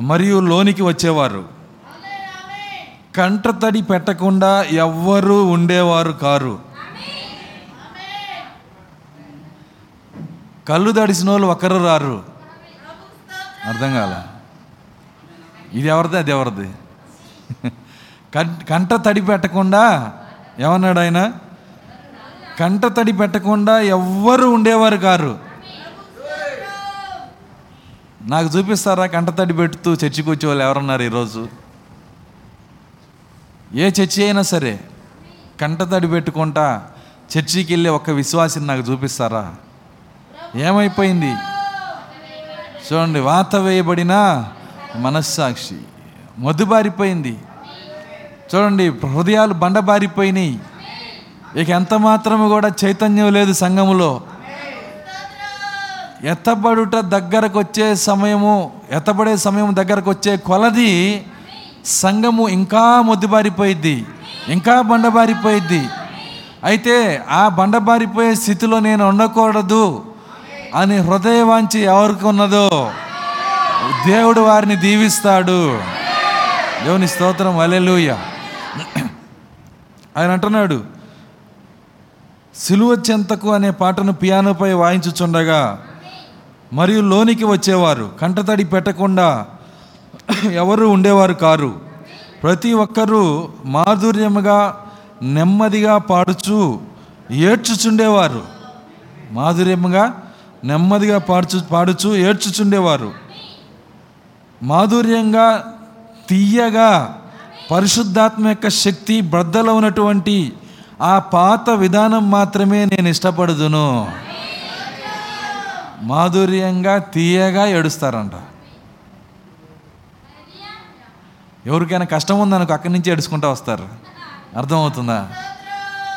మరియు లోనికి వచ్చేవారు. కంటతడి పెట్టకుండా ఎవ్వరూ ఉండేవారు కారు. కళ్ళు తడిసిన వాళ్ళు ఒకరు రారు. అర్థం కాల? ఇది ఎవరిది? అది ఎవరిది? కంట తడి పెట్టకుండా ఏమన్నాడు ఆయన? కంట తడి పెట్టకుండా ఎవ్వరు ఉండేవారు కారు. నాకు చూపిస్తారా కంట తడి పెడుతూ చర్చికి వచ్చే వాళ్ళు ఎవరున్నారు ఈరోజు? ఏ చర్చి అయినా సరే కంట తడి పెట్టుకుంటా చర్చికి వెళ్ళే ఒక విశ్వాసిని నాకు చూపిస్తారా? ఏమైపోయింది? చూడండి వాత వేయబడిన మనస్సాక్షి. మొద్దుబారిపోయింది చూడండి హృదయాలు బండబారిపోయినాయి. ఇక ఎంత మాత్రము కూడా చైతన్యం లేదు సంఘములో. ఎత్తబడుట దగ్గరకు వచ్చే సమయము ఎత్తబడే సమయం దగ్గరకు వచ్చే కొలది సంఘము ఇంకా మొద్దుబారిపోయిద్ది ఇంకా బండబారిపోయిద్ది. అయితే ఆ బండబారిపోయే స్థితిలో నేను ఉండకూడదు అని హృదయవాంచి ఎవరికి ఉన్నదో దేవుడు వారిని దీవిస్తాడు. దేవుని స్తోత్రం అలెలుయ ఆయన అంటున్నాడు సిలువ చెంతకు అనే పాటను పియానోపై వాయించుచుండగా మరియు లోనికి వచ్చేవారు. కంటతడి పెట్టకుండా ఎవరు ఉండేవారు కారు. ప్రతి ఒక్కరూ మాధుర్యముగా నెమ్మదిగా పాడుచు ఏడ్చుచుండేవారు. మాధుర్యముగా నెమ్మదిగా పాడుచు పాడుచు ఏడ్చుచుండేవారు. మాధుర్యంగా తీయగా పరిశుద్ధాత్మ యొక్క శక్తి బ్రద్దలో ఉన్నటువంటి ఆ పాత విధానం మాత్రమే నేను ఇష్టపడుదును. మాధుర్యంగా తీయగా ఏడుస్తారంట. ఎవరికైనా కష్టం ఉందనుకో అక్కడి నుంచి ఏడుచుకుంటూ వస్తారు. అర్థమవుతుందా?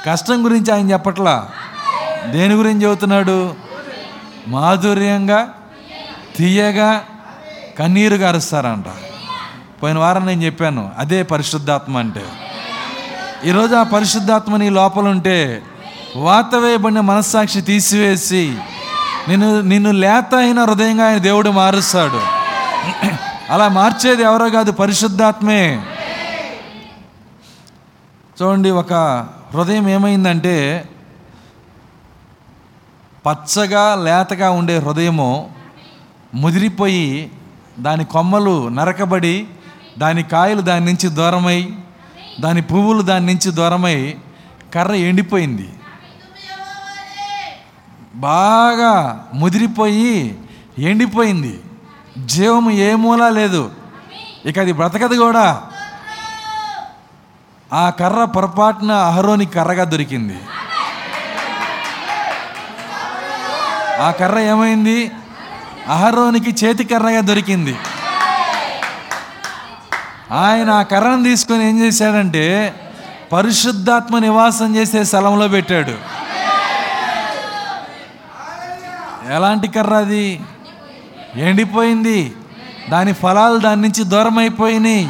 కష్టం గురించి ఆయన చెప్పట్లా? దేని గురించి చెబుతున్నాడు? మాధుర్యంగా తీయగా కన్నీరు గారుస్తారంట. పోయిన వారం నేను చెప్పాను అదే పరిశుద్ధాత్మ అంటే. ఈరోజు ఆ పరిశుద్ధాత్మ నీ లోపల ఉంటే వాత వేయబడిన మనస్సాక్షి తీసివేసి నిన్ను నిన్ను లేత అయిన హృదయంగా ఆయన దేవుడు మారుస్తాడు. అలా మార్చేది ఎవరో కాదు పరిశుద్ధాత్మే. చూడండి ఒక హృదయం ఏమైందంటే పచ్చగా లేతగా ఉండే హృదయము ముదిరిపోయి దాని కొమ్మలు నరకబడి దాని కాయలు దాని నుంచి దూరమై దాని పువ్వులు దాని నుంచి దూరమై కర్ర ఎండిపోయింది. బాగా ముదిరిపోయి ఎండిపోయింది. జీవము ఏ మూలా లేదు. ఇక అది బ్రతకదు కూడా. ఆ కర్ర పొరపాటున అహరోని కర్రగా దొరికింది. ఆ కర్ర ఏమైంది? అహరోనికి చేతి కర్రగా దొరికింది. ఆయన ఆ కర్రను తీసుకొని ఏం చేశాడంటే పరిశుద్ధాత్మ నివాసం చేసే స్థలంలో పెట్టాడు. ఎలాంటి కర్ర అది? ఎండిపోయింది. దాని ఫలాలు దాని నుంచి దూరం అయిపోయినాయి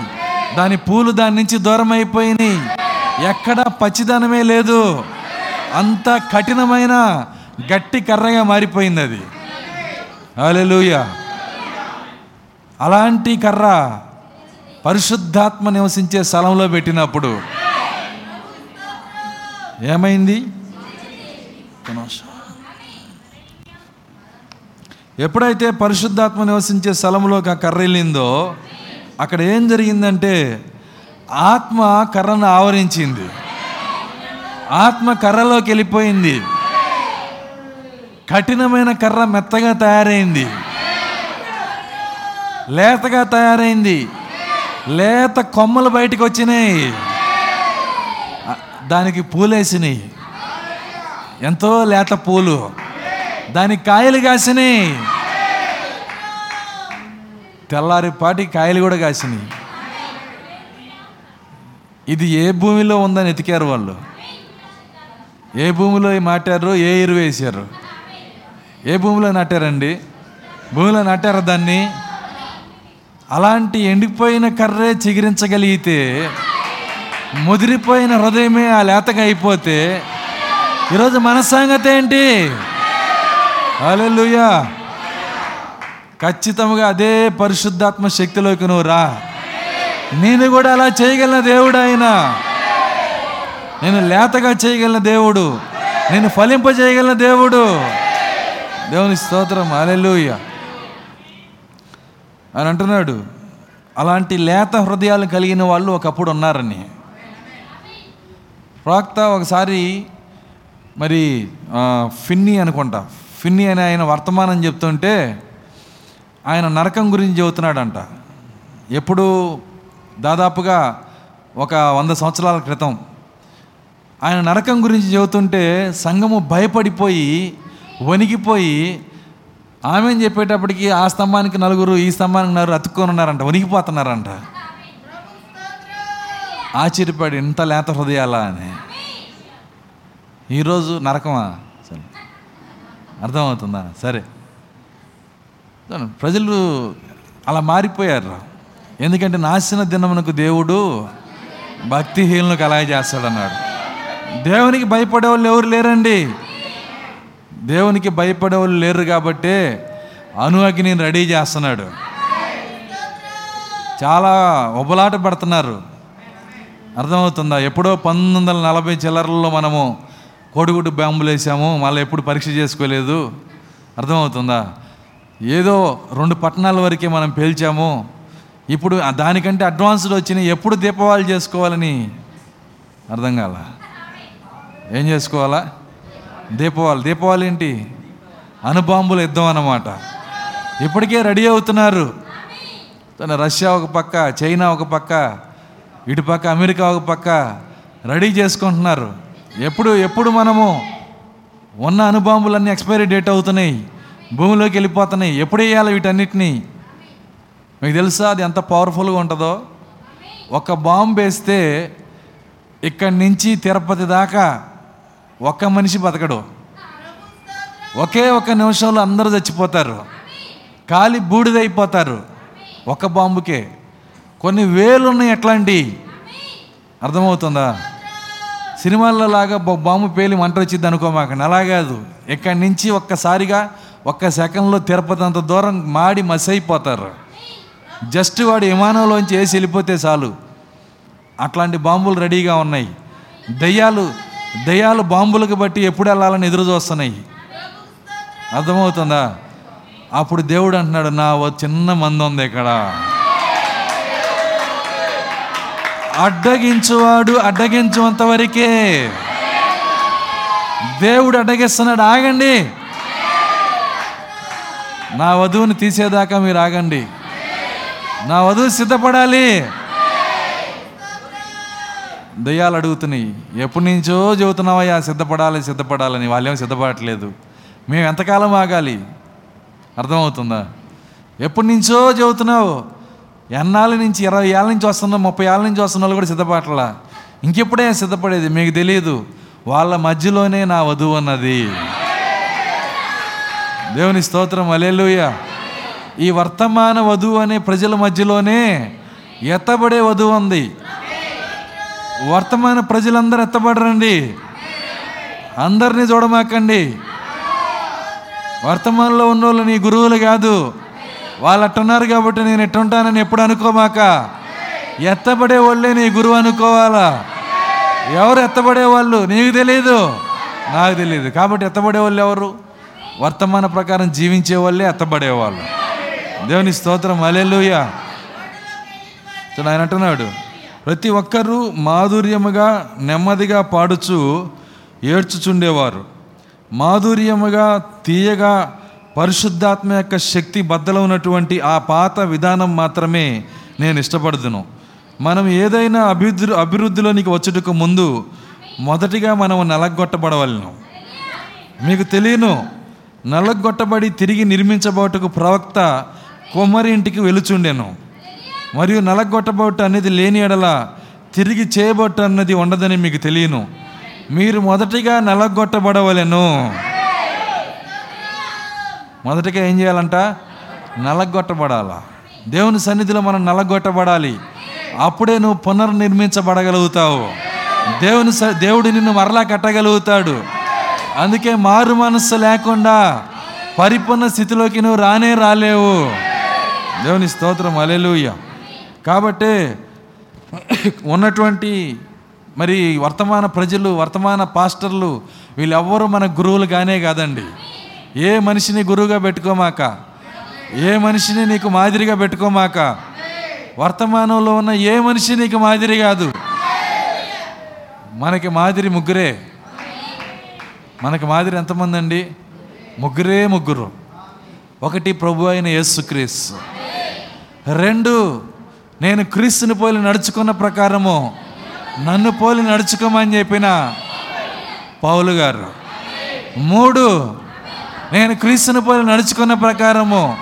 దాని పూలు దాని నుంచి దూరం అయిపోయినాయి ఎక్కడ పచ్చిదనమే లేదు. అంత కఠినమైన గట్టి కర్రగా మారిపోయింది అది. అలెలుయ అలాంటి కర్ర పరిశుద్ధాత్మ నివసించే స్థలంలో పెట్టినప్పుడు ఏమైంది? ఎప్పుడైతే పరిశుద్ధాత్మ నివసించే స్థలంలోకి ఆ కర్ర వెళ్ళిందో అక్కడ ఏం జరిగిందంటే ఆత్మ కర్రను ఆవరించింది. ఆత్మ కర్రలోకి వెళ్ళిపోయింది. కఠినమైన కర్ర మెత్తగా తయారైంది. లేతగా తయారైంది. లేత కొమ్మలు బయటకు వచ్చినాయి. దానికి పూలేసినాయి. ఎంతో లేత పూలు. దానికి కాయలు కాసినాయి. తెల్లారిపాటి కాయలు కూడా కాసినాయి. ఇది ఏ భూమిలో ఉందని ఎతికారు వాళ్ళు? ఏ భూమిలో నాటారు? ఏ ఎరువు వేసారు ఏ భూమిలో నాటారండి? భూమిలో నాటారు దాన్ని? అలాంటి ఎండిపోయిన కర్రే చిగిరించగలిగితే ముదిరిపోయిన హృదయమే ఆ లేతగా అయిపోతే ఈరోజు మన సంగతి ఏంటి? అలెలుయా ఖచ్చితంగా అదే పరిశుద్ధాత్మ శక్తిలోకి నువ్వు రా. నేను కూడా అలా చేయగలిగిన దేవుడు ఆయన. నేను లేతగా చేయగలిగిన దేవుడు. నేను ఫలింప చేయగలిగిన దేవుడు. దేవుని స్తోత్రం. అలెలుయ్య అని అంటున్నాడు. అలాంటి లేత హృదయాలు కలిగిన వాళ్ళు ఒకప్పుడు ఉన్నారని. ప్రాక్త ఒకసారి మరి ఫిన్నీ అనుకుంటా. ఫిన్నీ అని ఆయన వర్తమానం చెప్తుంటే ఆయన నరకం గురించి చెబుతున్నాడంట. ఎప్పుడు దాదాపుగా ఒక వంద సంవత్సరాల క్రితం ఆయన నరకం గురించి చెబుతుంటే సంఘము భయపడిపోయి వణికిపోయి ఆమె చెప్పేటప్పటికి ఆ స్తంభానికి నలుగురు ఈ స్తంభానికి నలుగురు అతుక్కొని ఉన్నారంట వణికిపోతున్నారంట. ఆశ్చర్యపడి ఇంత లేత హృదయాలా అని. ఈరోజు నరకమా? సరే. అర్థమవుతుందా? సరే. ప్రజలు అలా మారిపోయారు. ఎందుకంటే నాశన దినమునకు దేవుడు భక్తిహీనులకు అలాగే చేస్తాడన్నాడు. దేవునికి భయపడే వాళ్ళు ఎవరు లేరండి? దేవునికి భయపడే వాళ్ళు లేరు కాబట్టి అను నేను రెడీ చేస్తున్నాడు. చాలా ఉబలాట పడుతున్నారు. అర్థమవుతుందా? ఎప్పుడో పంతొమ్మిది వందల నలభై చిల్లరల్లో మనము కోడిగుడ్డు బాంబులు వేసాము మళ్ళీ ఎప్పుడు పరీక్ష చేసుకోలేదు. అర్థమవుతుందా? ఏదో రెండు పట్టణాల వరకే మనం పేల్చాము. ఇప్పుడు దానికంటే అడ్వాన్స్డ్ వచ్చినాయి ఎప్పుడు దీపావళి చేసుకోవాలని అర్థం కాల? ఏం చేసుకోవాలా? దీపావళి దీపావళి ఏంటి? అనుబాంబులు యుద్ధం అన్నమాట. ఇప్పటికే రెడీ అవుతున్నారు. తన రష్యా ఒక పక్క చైనా ఒక పక్క ఇటు పక్క అమెరికా ఒక పక్క రెడీ చేసుకుంటున్నారు. ఎప్పుడు ఎప్పుడు మనము ఉన్న అణుబాంబులన్నీ ఎక్స్పైరీ డేట్ అవుతున్నాయి భూమిలోకి వెళ్ళిపోతున్నాయి ఎప్పుడు వేయాలి వీటన్నిటినీ? మీకు తెలుసా అది ఎంత పవర్ఫుల్గా ఉంటుందో? ఒక బాంబు వేస్తే ఇక్కడి నుంచి తిరుపతి దాకా ఒక్క మనిషి బతకడు. ఒకే ఒక నిమిషంలో అందరూ చచ్చిపోతారు. కాలి బూడిదైపోతారు. ఒక బాంబుకే. కొన్ని వేలు ఉన్నాయి ఎట్లాంటి అర్థమవుతుందా? సినిమాల్లో లాగా బాంబు పేలి మంట వచ్చింది అనుకోమాకండి అలా కాదు. ఇక్కడి నుంచి ఒక్కసారిగా ఒక్క సెకండ్లో తిరుపతి అంత దూరం మాడి మసైపోతారు. జస్ట్ వాడు విమానంలోంచి వేసి వెళ్ళిపోతే చాలు. అట్లాంటి బాంబులు రెడీగా ఉన్నాయి. దయ్యాలు దయాలు బాంబులకు బట్టి ఎప్పుడు వెళ్ళాలని ఎదురు చూస్తున్నాయి. అర్థమవుతుందా? అప్పుడు దేవుడు అంటున్నాడు నా చిన్న మంది ఉంది ఇక్కడ. అడ్డగించువాడు అడ్డగించువంత వరకే. దేవుడు అడ్డగిస్తున్నాడు ఆగండి. నా వధువుని తీసేదాకా మీరు ఆగండి. నా వధువు సిద్ధపడాలి. దయ్యాలు అడుగుతున్నాయి ఎప్పటి నుంచో చెబుతున్నావయ్యా సిద్ధపడాలి సిద్ధపడాలని. వాళ్ళేమో సిద్ధపడట్లేదు. మేము ఎంతకాలం ఆగాలి? అర్థమవుతుందా? ఎప్పటి నుంచో చెబుతున్నావు. ఎన్నాళ్ళ నుంచి ఇరవై ఏళ్ళ నుంచి వస్తున్నా ముప్పై ఏళ్ళ నుంచి వస్తున్న వాళ్ళు కూడా సిద్ధపడలా ఇంకెప్పుడే సిద్ధపడేది? మీకు తెలియదు వాళ్ళ మధ్యలోనే నా వధువు అన్నది. దేవుని స్తోత్రం. అలెలుయ ఈ వర్తమాన వధువు అనే ప్రజల మధ్యలోనే ఎత్తబడే వధువు ఉంది. వర్తమాన ప్రజలందరూ ఎత్తబడరండి. అందరినీ చూడమాకండి. వర్తమానంలో ఉన్న వాళ్ళు నీ గురువులు కాదు. వాళ్ళు అట్టున్నారు కాబట్టి నేను ఎట్టుంటానని ఎప్పుడు అనుకోమాక. ఎత్తబడే వాళ్ళే నీ గురువు అనుకోవాలా? ఎవరు ఎత్తబడే వాళ్ళు? నీకు తెలియదు నాకు తెలియదు కాబట్టి ఎత్తబడే వాళ్ళు ఎవరు? వర్తమాన ప్రకారం జీవించే వాళ్ళే ఎత్తబడేవాళ్ళు దేవుని స్తోత్రం. అలెలుయ ఆయన అంటున్నాడు. ప్రతి ఒక్కరూ మాధుర్యముగా నెమ్మదిగా పాడుచు ఏడ్చుచుండేవారు. మాధుర్యముగా తీయగా పరిశుద్ధాత్మ యొక్క శక్తి బద్దలో ఉన్నటువంటి ఆ పాత విధానం మాత్రమే నేను ఇష్టపడుదును. మనం ఏదైనా అభివృద్ధి అభివృద్ధిలోనికి వచ్చుటకు ముందు మొదటిగా మనం నలగొట్టబడవలను. మీకు తెలియను నలగొట్టబడి తిరిగి నిర్మించబోటకు ప్రవక్త కొమ్మరి ఇంటికి వెలుచుండెను. మరియు నలగొట్టబోట అనేది లేని ఎడల తిరిగి చేయబొట్టు అన్నది ఉండదని మీకు తెలియను. మీరు మొదటిగా నలగొట్టబడవలెను. మొదటిగా ఏం చేయాలంట? నలగొట్టబడాలా. దేవుని సన్నిధిలో మనం నలగొట్టబడాలి. అప్పుడే నువ్వు పునర్నిర్మించబడగలుగుతావు. దేవుని స- దేవుడు నిన్ను మరలా కట్టగలుగుతాడు. అందుకే మారు మనస్సు లేకుండా పరిపూర్ణ స్థితిలోకి నువ్వు రానే రాలేవు. దేవుని స్తోత్రం. అలెలుయ్యా కాబట్టి ఉన్నటువంటి మరి వర్తమాన ప్రజలు వర్తమాన పాస్టర్లు వీళ్ళెవ్వరూ మన గురువులు కానే కాదండి. ఏ మనిషిని గురువుగా పెట్టుకోమాక? ఏ మనిషిని నీకు మాదిరిగా పెట్టుకోమాక? వర్తమానంలో ఉన్న ఏ మనిషి నీకు మాదిరి కాదు? మనకి మాదిరి ముగ్గురే. మనకి మాదిరి ఎంతమంది అండి ముగ్గురే ముగ్గురు. ఒకటి ప్రభు అయిన యేసుక్రీస్తు. రెండు నేను క్రీస్తుని పోలి నడుచుకున్న ప్రకారము నన్ను పోలి నడుచుకోమని చెప్పిన పౌలు గారు. మూడు నేను క్రీస్తుని పోలి నడుచుకున్న ప్రకారము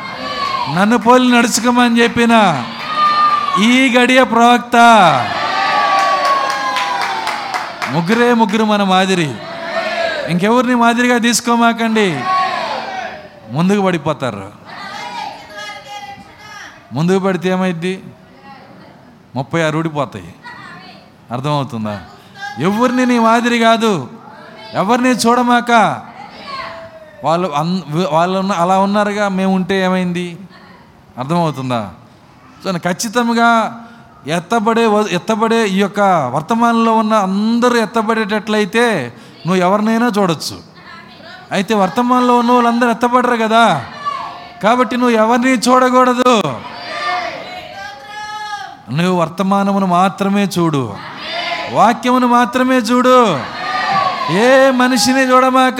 నన్ను పోలి నడుచుకోమని చెప్పిన ఈ గడియ ప్రవక్త. ముగ్గురే ముగ్గురు మన మాదిరి. ఇంకెవరిని మాదిరిగా తీసుకోమాకండి? ముందుకు పడిపోతారు. ముందుకు పడితే ఏమైద్ది? ముప్పై ఆరు ఊడిపోతాయి. అర్థమవుతుందా? ఎవరిని నీ మాదిరి కాదు. ఎవరిని చూడమాక? వాళ్ళు అన్ వాళ్ళు ఉన్న అలా ఉన్నారుగా మేము ఉంటే ఏమైంది? అర్థమవుతుందా? సో ఖచ్చితంగా ఎత్తబడే ఎత్తబడే ఈ యొక్క వర్తమానంలో ఉన్న అందరూ ఎత్తబడేటట్లయితే నువ్వు ఎవరినైనా చూడొచ్చు. అయితే వర్తమానంలో ఉన్న వాళ్ళందరూ ఎత్తబడరు కదా? కాబట్టి నువ్వు ఎవరిని చూడకూడదు. నువ్వు వర్తమానమును మాత్రమే చూడు. వాక్యమును మాత్రమే చూడు. ఏ మనిషిని చూడమాక?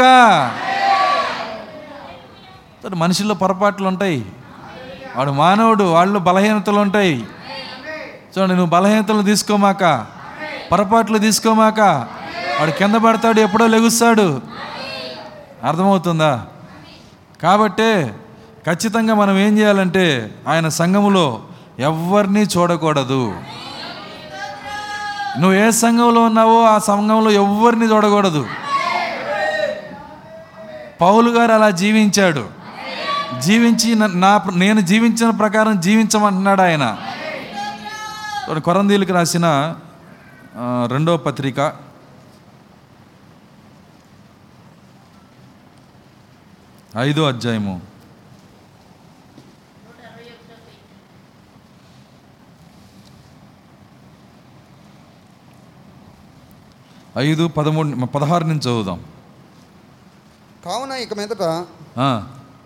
సరే, మనిషిలో పొరపాట్లు ఉంటాయి వాడు మానవుడు వాళ్ళు బలహీనతలు ఉంటాయి చూడండి నువ్వు బలహీనతలు తీసుకోమాక? పొరపాట్లు తీసుకోమాక? వాడు కింద పడతాడు ఎప్పుడో లెగుస్తాడు. అర్థమవుతుందా? కాబట్టే ఖచ్చితంగా మనం ఏం చేయాలంటే ఆయన సంఘములో ఎవరిని చూడకూడదు. నువ్వు ఏ సంఘంలో ఉన్నావో ఆ సంఘంలో ఎవరిని చూడకూడదు. పౌలు గారు అలా జీవించాడు. జీవించి నా నేను జీవించిన ప్రకారం జీవించమంటున్నాడు ఆయన. కొరందీలకు రాసిన రెండో రెండవ పత్రిక. ఐదో అధ్యాయము. ఐదు పదమూడు పదహారు నుంచి చదువుదాం. కావున ఇక మీదట.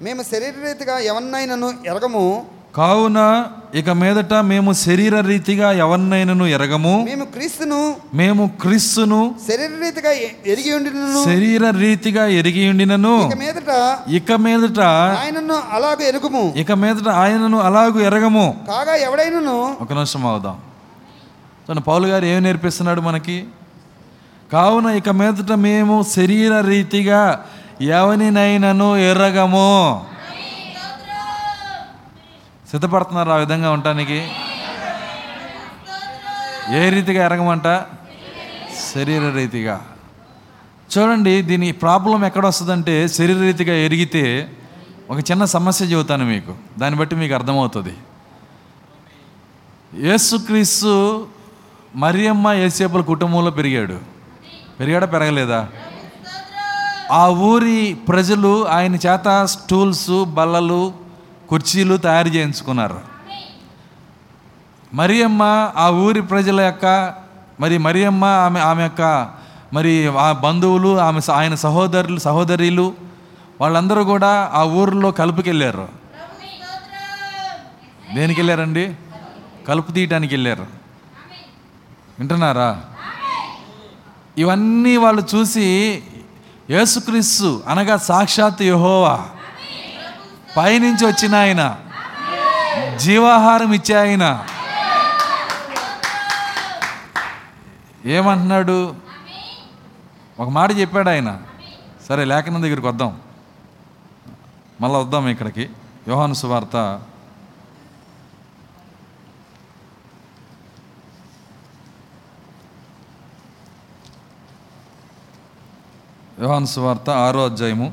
మేము శరీరరీతిగా ఎవరినైనాను ఎరగము? కావున ఇక మీదట మేము శరీర రీతిగా ఎవరినైనను ఎరగము? మేము క్రీస్తును మేము క్రీస్తును శరీరరీతిగా ఎ- ఎరిగి ఉండినను. శరీర రీతిగా ఎరిగి ఉండినను. ఇక మీదట ఇక మీదట ఆయనను అలాగ ఎరుగుము. ఇక మీదట ఆయనను అలాగూ ఎరగము. కాగా ఎవడైనను? ఒక నిమిషం అవుదాం తను పౌలు గారు ఏమి నేర్పిస్తున్నాడు మనకి? కావున ఇక మీదట మేము శరీర రీతిగా ఎవరినైనను ఎర్రగము సిద్ధపడుతున్నారు ఆ విధంగా ఉండటానికి? ఏ రీతిగా ఎరగమంట? శరీర రీతిగా. చూడండి దీని ప్రాబ్లం ఎక్కడ వస్తుందంటే శరీర రీతిగా ఎరిగితే ఒక చిన్న సమస్య చెబుతాను మీకు. దాన్ని బట్టి మీకు అర్థమవుతుంది. యేసుక్రీస్తు మరియమ్మ ఏసేపుల కుటుంబంలో పెరిగాడు. పెరిగాడా పెరగలేదా? ఆ ఊరి ప్రజలు ఆయన చేత స్టూల్స్ బల్లలు కుర్చీలు తయారు చేయించుకున్నారు. మరియమ్మ ఆ ఊరి ప్రజల యొక్క మరి మరియమ్మ ఆమె ఆమె యొక్క మరి ఆ బంధువులు ఆమె ఆయన సహోదరులు సహోదరులు వాళ్ళందరూ కూడా ఆ ఊరిలో కలుపుకెళ్ళారు. దేనికి వెళ్ళారండి కలుపు తీయటానికి వెళ్ళారు వింటున్నారా? ఇవన్నీ వాళ్ళు చూసి యేసుక్రీస్తు అనగా సాక్షాత్ యహోవా. పైనుంచి వచ్చిన ఆయన. జీవాహారం ఇచ్చే ఆయన. ఏమంటున్నాడు? ఒక మాట చెప్పాడు ఆయన. సరే లేఖనం దగ్గరికి వద్దాం. మళ్ళీ వద్దాం ఇక్కడికి. యోహాను సువార్త యోహాను సువార్త ఆరో అధ్యాయము.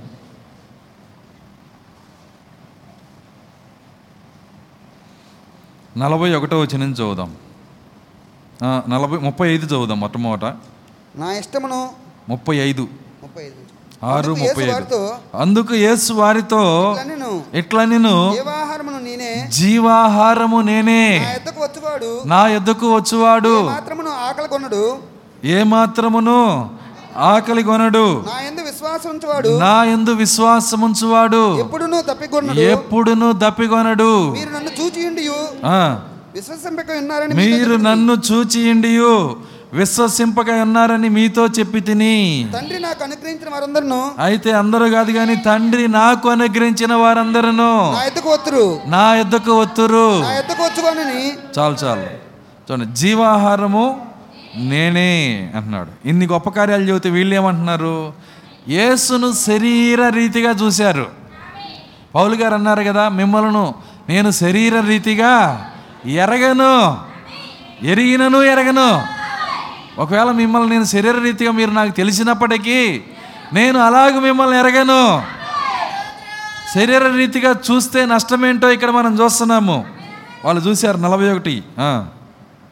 నలభై ఒకటో వచ్చిన చదువుదాం. నలభై ముప్పై ఐదు చదువుదాం మొట్టమొదట. నా ఇష్టమును ముప్పై ఐదు. ముప్పై ఐదు. ఆరు ముప్పై ఐదు. వారితో అందుకు యేసు వారితో నేను ఇట్లా నేను జీవాహారము నేనే నా ఎద్దకు వచ్చువాడు. ఏ మాత్రమును ఆకలి కొనడు. నా ఎందు విశ్వాసం ఉంచువాడు. నా ఎందు ఎప్పుడునూ తప్పికొనడు ఎప్పుడును మీరు నన్ను చూచియుండి ఆ, విశ్వసింపక ఉన్నారని మీరు నన్ను విశ్వసింపక ఉన్నారని మీతో చెప్పి తిని. తండ్రి నాకు అనుగ్రహించిన వారందరూ అయితే అందరూ కాదు కానీ తండ్రి నాకు అనుగ్రహించిన వారందరూ. నా ఎద్దకు వత్తురు నా ఎద్దకు ఒత్తురు. నా ఎద్దకు వచ్చుకోనని చాలు చాలు. చూడండి జీవాహారము నేనే అంటున్నాడు. ఇన్ని గొప్ప కార్యాలు చెబితే వీళ్ళు ఏమంటున్నారు? యేసును శరీర రీతిగా చూశారు. పౌలు గారు అన్నారు కదా మిమ్మల్ని నేను శరీర రీతిగా ఎరగను. ఎరిగినను ఎరగను. ఒకవేళ మిమ్మల్ని నేను శరీర రీతిగా మీరు నాకు తెలిసినప్పటికీ నేను అలాగ మిమ్మల్ని ఎరగను. శరీర రీతిగా చూస్తే నష్టమేంటో ఇక్కడ మనం చూస్తున్నాము. వాళ్ళు చూశారు నలభై ఒకటి.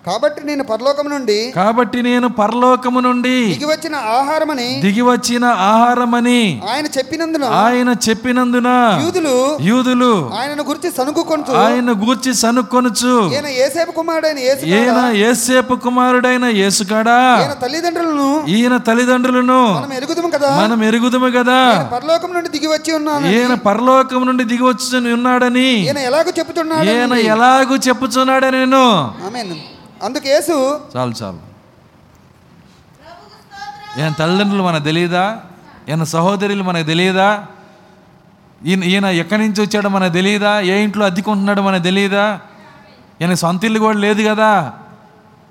కాబట్టి నేను పరలోకం నుండి కాబట్టి నేను పరలోకము నుండి దిగి వచ్చిన ఆహారమని దిగి వచ్చిన ఆహారమని ఆయన చెప్పినందున ఆయన చెప్పినందున యూదులు యూదులు ఆయనను గురించి సనుగుకొనుచు ఆయన గూర్చి సనుక్కొనుచు ఈయన ఏసేపు కుమారుడైన యేసు ఈయన ఏసేపు కుమారుడైన యేసుకాడా ఈయన తల్లిదండ్రులను ఈయన తల్లిదండ్రులను మనం ఎరుగుదుము కదా? మనం ఎరుగుదుము కదా? పరలోకం నుండి దిగి వచ్చి ఉన్నాను ఈయన పరలోకం నుండి దిగి వచ్చి ఉన్నాడని ఈయన ఎలాగో చెప్పుచున్నాడు ఈయన ఎలాగూ చెప్పుచున్నాడని నేను ఆమేన్. అందుకు యేసు చాలు చాలు. ఈయన తల్లిదండ్రులు మనకు తెలియదా ఈయన సహోదరులు మనకు తెలియదా ఈయన ఈయన ఎక్కడి నుంచి వచ్చాడో మనకు తెలియదా ఏ ఇంట్లో అద్దెకుంటున్నాడో మనకు తెలియదా ఈయన సొంత ఇల్లు కూడా లేదు కదా?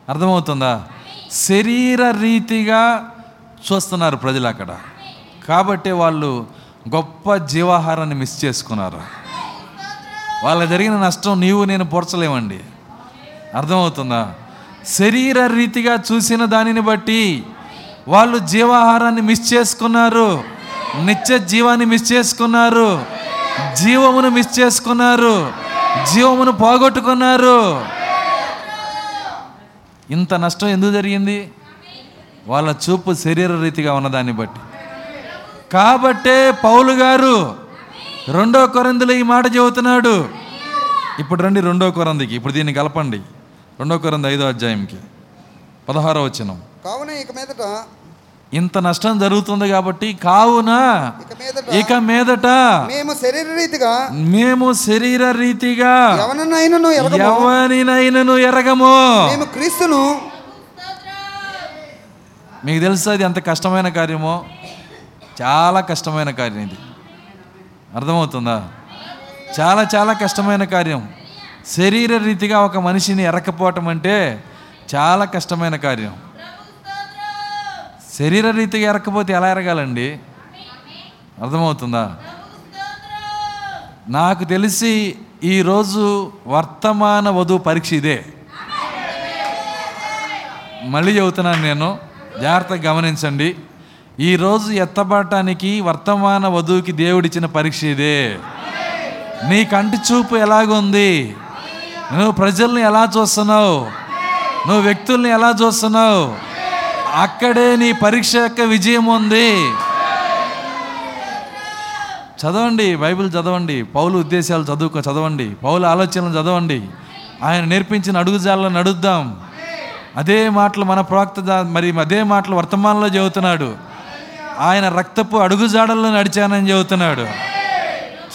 అర్థమవుతుందా? శరీర రీతిగా చూస్తున్నారు ప్రజలు అక్కడ. కాబట్టి వాళ్ళు గొప్ప జీవాహారాన్ని మిస్ చేసుకున్నారు. వాళ్ళకి జరిగిన నష్టం నీవు నేను పొరచలేమండి. అర్థమవుతుందా? శరీర రీతిగా చూసిన దానిని బట్టి వాళ్ళు జీవాహారాన్ని మిస్ చేసుకున్నారు నిత్య జీవాన్ని మిస్ చేసుకున్నారు జీవమును మిస్ చేసుకున్నారు జీవమును పోగొట్టుకున్నారు. ఇంత నష్టం ఎందుకు జరిగింది? వాళ్ళ చూపు శరీర రీతిగా ఉన్నదాన్ని బట్టి. కాబట్టే పౌలు గారు రెండో కొరందులో ఈ మాట చెబుతున్నాడు. ఇప్పుడు రండి రెండో కొరందికి ఇప్పుడు దీన్ని కలపండి. రెండో కొరంది ఐదో అధ్యాయంకి. పదహారో వచ్చినం కావున ఇక మీదట ఇంత నష్టం జరుగుతుంది కాబట్టి కావున ఇక మీదట మేము శరీర రీతిగా మేము శరీర రీతిగా ఎవరినైనాను ఎరగము. ఎవరినైనను ఎరగము. మేము క్రీస్తును మీకు తెలుసా ఇది ఎంత కష్టమైన కార్యమో? చాలా కష్టమైన కార్యం ఇది. అర్థమవుతుందా? చాలా చాలా కష్టమైన కార్యం. శరీర రీతిగా ఒక మనిషిని ఎరకపోవటం అంటే చాలా కష్టమైన కార్యం. శరీర రీతిగా ఎరకపోతే ఎలా ఎరగాలండి? అర్థమవుతుందా? నాకు తెలిసి ఈరోజు వర్తమాన వధువు పరీక్ష ఇదే. మళ్ళీ చెబుతున్నాను నేను జాగ్రత్తగా గమనించండి. ఈరోజు ఎత్తబడటానికి వర్తమాన వధువుకి దేవుడిచ్చిన పరీక్ష ఇదే. నీ కంటి చూపు ఎలాగుంది? నువ్వు ప్రజల్ని ఎలా చూస్తున్నావు? నువ్వు వ్యక్తుల్ని ఎలా చూస్తున్నావు? అక్కడే నీ పరీక్ష యొక్క విజయం ఉంది. చదవండి బైబిల్ చదవండి. పౌలు ఉద్దేశాలు చదువుకో చదవండి. పౌలు ఆలోచనలు చదవండి. ఆయన నేర్పించిన అడుగుజాలను నడుద్దాం. అదే మాటలు మన ప్రవక్త దా- మరి అదే మాటలు వర్తమానంలో చెబుతున్నాడు. ఆయన రక్తపు అడుగుజాడల్లో నడిచానని చెబుతున్నాడు.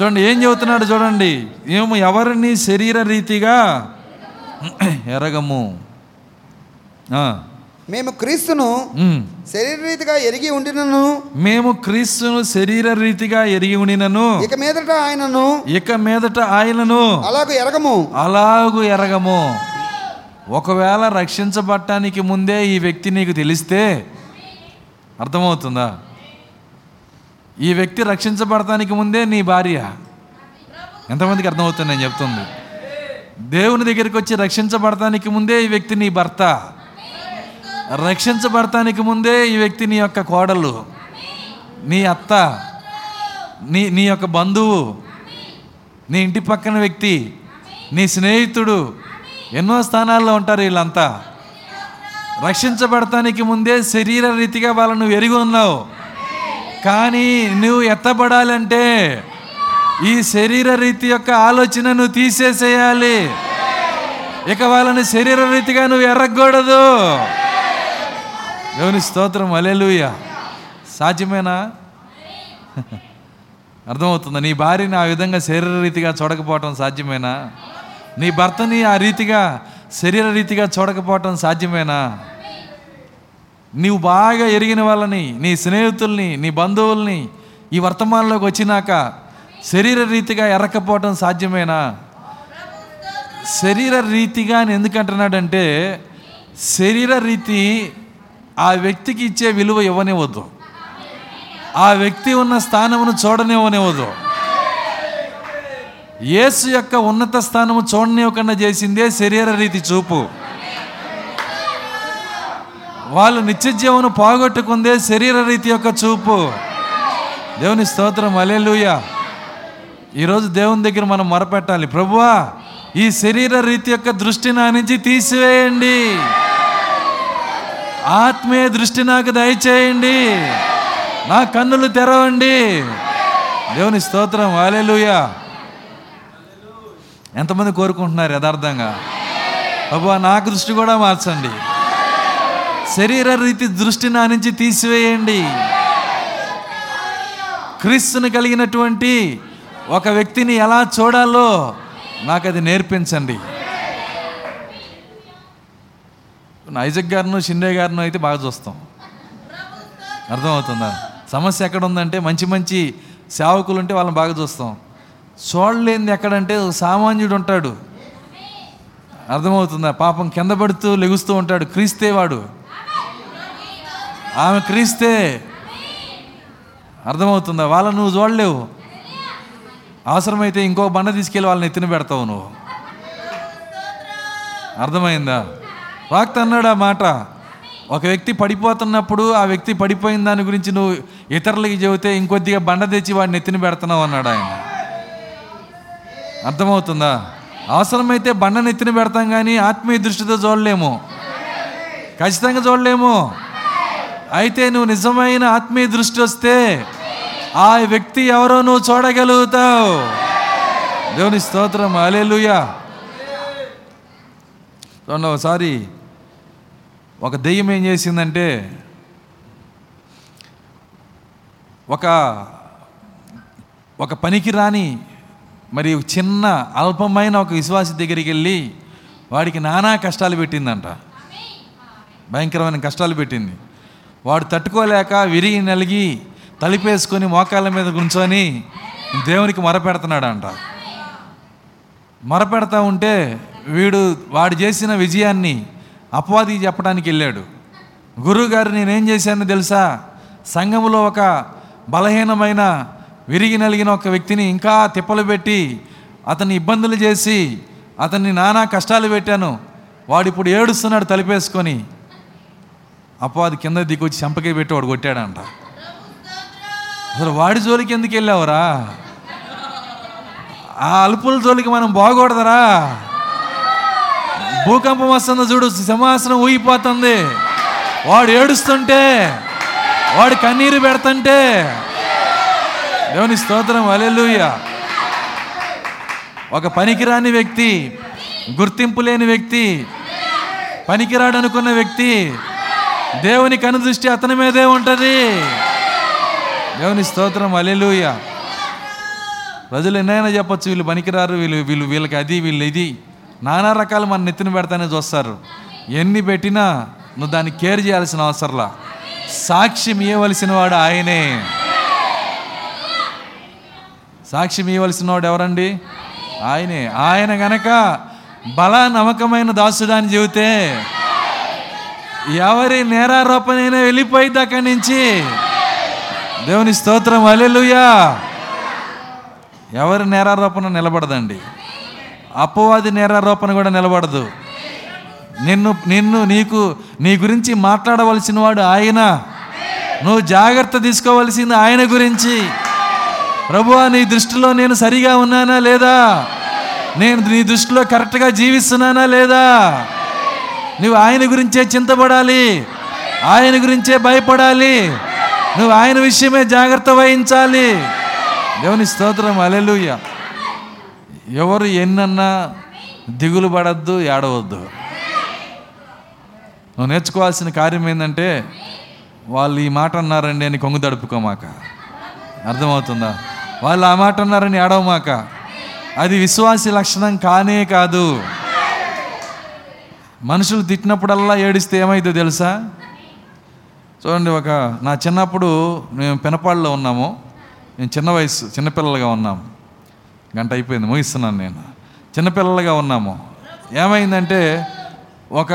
చూడండి ఏం చెబుతున్నాడు చూడండి. ఏమో ఎవరిని శరీర రీతిగా ఎరగము? మేము క్రీస్తును. శరీర రీతిగా ఎరిగి ఉండినను. మేము క్రీస్తును శరీర రీతిగా ఎరిగి ఉండినను. ఇక మీదట ఆయనను. ఇక మీదట ఆయనను. అలాగ ఎరగము. అలాగు ఎరగము. ఒకవేళ రక్షించబడటానికి ముందే ఈ వ్యక్తి నీకు తెలిస్తే అర్థమవుతుందా? ఈ వ్యక్తి రక్షించబడటానికి ముందే నీ భార్య. ఎంతమందికి అర్థమవుతుంది నేను చెప్తుంది? దేవుని దగ్గరికి వచ్చి రక్షించబడటానికి ముందే ఈ వ్యక్తి నీ భర్త. రక్షించబడటానికి ముందే ఈ వ్యక్తి నీ యొక్క కోడలు. నీ అత్త. నీ నీ యొక్క బంధువు. నీ ఇంటి పక్కన వ్యక్తి. నీ స్నేహితుడు. ఎన్నో స్థానాల్లో ఉంటారు వీళ్ళంతా. రక్షించబడటానికి ముందే శరీర రీతిగా వాళ్ళను ఎరిగి ఉన్నావు. కానీ నువ్వు ఎత్తబడాలంటే ఈ శరీర రీతి యొక్క ఆలోచన నువ్వు తీసేసేయాలి. ఇక వాళ్ళని శరీర రీతిగా నువ్వు ఎర్రకూడదు దేవుని స్తోత్రం అలెలుయ సాధ్యమేనా? అర్థమవుతుందా? నీ భార్యని ఆ విధంగా శరీర రీతిగా చూడకపోవటం సాధ్యమేనా? నీ భర్తని ఆ రీతిగా శరీర రీతిగా చూడకపోవటం సాధ్యమేనా? నీవు బాగా ఎరిగిన వాళ్ళని నీ స్నేహితుల్ని నీ బంధువుల్ని ఈ వర్తమానంలోకి వచ్చినాక శరీర రీతిగా ఎరకపోవటం సాధ్యమేనా? శరీర రీతిగా అని ఎందుకంటున్నాడంటే శరీర రీతి ఆ వ్యక్తికి ఇచ్చే విలువ ఇవ్వనివ్వద్దు ఆ వ్యక్తి ఉన్న స్థానమును చూడనివ్వనివ్వదు. యేసు యొక్క ఉన్నత స్థానము చూడనివ్వకుండా చేసిందే శరీర రీతి చూపు. వాళ్ళు నిత్య జీవను పోగొట్టుకుందే శరీర రీతి యొక్క చూపు. దేవుని స్తోత్రం అలెలుయ ఈరోజు దేవుని దగ్గర మనం మొరపెట్టాలి. ప్రభువా ఈ శరీర రీతి యొక్క దృష్టి నా నుంచి తీసివేయండి. ఆత్మీయ దృష్టి నాకు దయచేయండి. నా కన్నులు తెరవండి. దేవుని స్తోత్రం అలెలుయ ఎంతమంది కోరుకుంటున్నారు యథార్థంగా? ప్రభువా నాకు దృష్టి కూడా మార్చండి. శరీర రీతి దృష్టి నా నుంచి తీసివేయండి. క్రీస్తుని కలిగినటువంటి ఒక వ్యక్తిని ఎలా చూడాలో నాకు అది నేర్పించండి. ఐజక్ గారును షిండే గారును అయితే బాగా చూస్తాం. అర్థమవుతుందా? సమస్య ఎక్కడ ఉందంటే మంచి మంచి సేవకులు ఉంటే వాళ్ళని బాగా చూస్తాం. చూడలేనిది ఎక్కడంటే ఒక సామాన్యుడు ఉంటాడు. అర్థమవుతుందా? పాపం కింద పడుతూ లెగుస్తూ ఉంటాడు. క్రీస్తే వాడు. ఆమె క్రీస్తే. అర్థమవుతుందా? వాళ్ళని నువ్వు చూడలేవు. అవసరమైతే ఇంకో బండ తీసుకెళ్ళి వాళ్ళని ఎత్తిన పెడతావు నువ్వు. అర్థమైందా? వాక్త అన్నాడు ఆ మాట. ఒక వ్యక్తి పడిపోతున్నప్పుడు ఆ వ్యక్తి పడిపోయిన దాని గురించి నువ్వు ఇతరులకి చెబితే ఇంకొద్దిగా బండ తెచ్చి వాడిని ఎత్తిన పెడుతున్నావు అన్నాడు ఆయన. అర్థమవుతుందా? అవసరమైతే బండను ఎత్తిన పెడతాం కానీ ఆత్మీయ దృష్టితో చూడలేము. ఖచ్చితంగా చూడలేము. అయితే నువ్వు నిజమైన ఆత్మీయ దృష్టి వస్తే ఆ వ్యక్తి ఎవరో నువ్వు చూడగలుగుతావు. దేవుని స్తోత్రం. అలేలుయా రెండవసారి ఒక దెయ్యం ఏం చేసిందంటే ఒక ఒక పనికి రాని మరి చిన్న అల్పమైన ఒక విశ్వాసి దగ్గరికి వెళ్ళి వాడికి నానా కష్టాలు పెట్టిందంట. భయంకరమైన కష్టాలు పెట్టింది. వాడు తట్టుకోలేక విరిగి నలిగి తలిపేసుకొని మోకాళ్ళ మీద కూర్చొని దేవునికి మొరపెడుతున్నాడంట. మొరపెడతా ఉంటే వీడు వాడు చేసిన విజయాన్ని అపవాది చెప్పడానికి వెళ్ళాడు. గురువుగారు నేనేం చేశానో తెలుసా? సంఘములో ఒక బలహీనమైన విరిగి నలిగిన ఒక వ్యక్తిని ఇంకా తిప్పలు పెట్టి అతన్ని ఇబ్బందులు చేసి అతన్ని నానా కష్టాలు పెట్టాను. వాడు ఇప్పుడు ఏడుస్తున్నాడు తలిపేసుకొని. అపవాది కింద దిగొచ్చి చెంపకే పెట్టి వాడు కొట్టాడంట. అసలు వాడి జోలికి ఎందుకు వెళ్ళావురా? ఆ అల్పుల జోలికి మనం బాగూడదరా. భూకంపం వస్తుంది చూడు సింహాసనం ఊగిపోతుంది. వాడు ఏడుస్తుంటే వాడు కన్నీరు పెడుతుంటే. దేవుని స్తోత్రం అలెలుయ్య ఒక పనికిరాని వ్యక్తి గుర్తింపు లేని వ్యక్తి పనికిరాడు అనుకున్న వ్యక్తి దేవుని కనుదృష్టి అతని మీదే ఉంటుంది. దేవుని స్తోత్రం అలెలుయ ప్రజలు ఎన్నైనా చెప్పచ్చు వీళ్ళు పనికిరారు వీళ్ళు వీళ్ళు వీళ్ళకి అది వీళ్ళు ఇది. నానా రకాలు మన నెత్తిన పెడతానే చూస్తారు. ఎన్ని పెట్టినా నువ్వు దాన్ని కేర్ చేయాల్సిన అవసరంలా. సాక్ష్యం ఇవ్వవలసిన వాడు ఆయనే. సాక్ష్యం ఇవ్వవలసిన వాడు ఎవరండి? ఆయనే. ఆయన గనక బల నమ్మకమైన దాసుడాన్ని చెబితే ఎవరి నేరారోపణైనా వెళ్ళిపోయింది అక్కడి నుంచి. దేవుని స్తోత్రం అలెలుయా ఎవరి నేరారోపణ నిలబడదండి. అపవాది నేరారోపణ కూడా నిలబడదు. నిన్ను నిన్ను నీకు నీ గురించి మాట్లాడవలసిన వాడు ఆయన. నువ్వు జాగ్రత్త తీసుకోవలసింది ఆయన గురించి. ప్రభువా నీ దృష్టిలో నేను సరిగా ఉన్నానా లేదా? నేను నీ దృష్టిలో కరెక్ట్గా జీవిస్తున్నానా లేదా? నువ్వు ఆయన గురించే చింతపడాలి. ఆయన గురించే భయపడాలి. నువ్వు ఆయన విషయమే జాగ్రత్త వహించాలి. దేవుని స్తోత్రం అలెలుయ్య ఎవరు ఎన్నన్నా దిగులు పడద్దు ఏడవద్దు. నువ్వు నేర్చుకోవాల్సిన కార్యం ఏంటంటే వాళ్ళు ఈ మాట అన్నారండి అని కొంగు తడుపుకోమాక. అర్థమవుతుందా? వాళ్ళు ఆ మాట అన్నారని ఏడవమాక. అది విశ్వాసి లక్షణం కానే కాదు. మనుషులు తిట్టినప్పుడల్లా ఏడిస్తే ఏమైందో తెలుసా? చూడండి ఒక నా చిన్నప్పుడు మేము పెనపాడులో ఉన్నాము. నేను చిన్న వయసు చిన్నపిల్లలుగా ఉన్నాము. గంట అయిపోయింది ముగిస్తున్నాను నేను. చిన్నపిల్లలుగా ఉన్నాము. ఏమైందంటే ఒక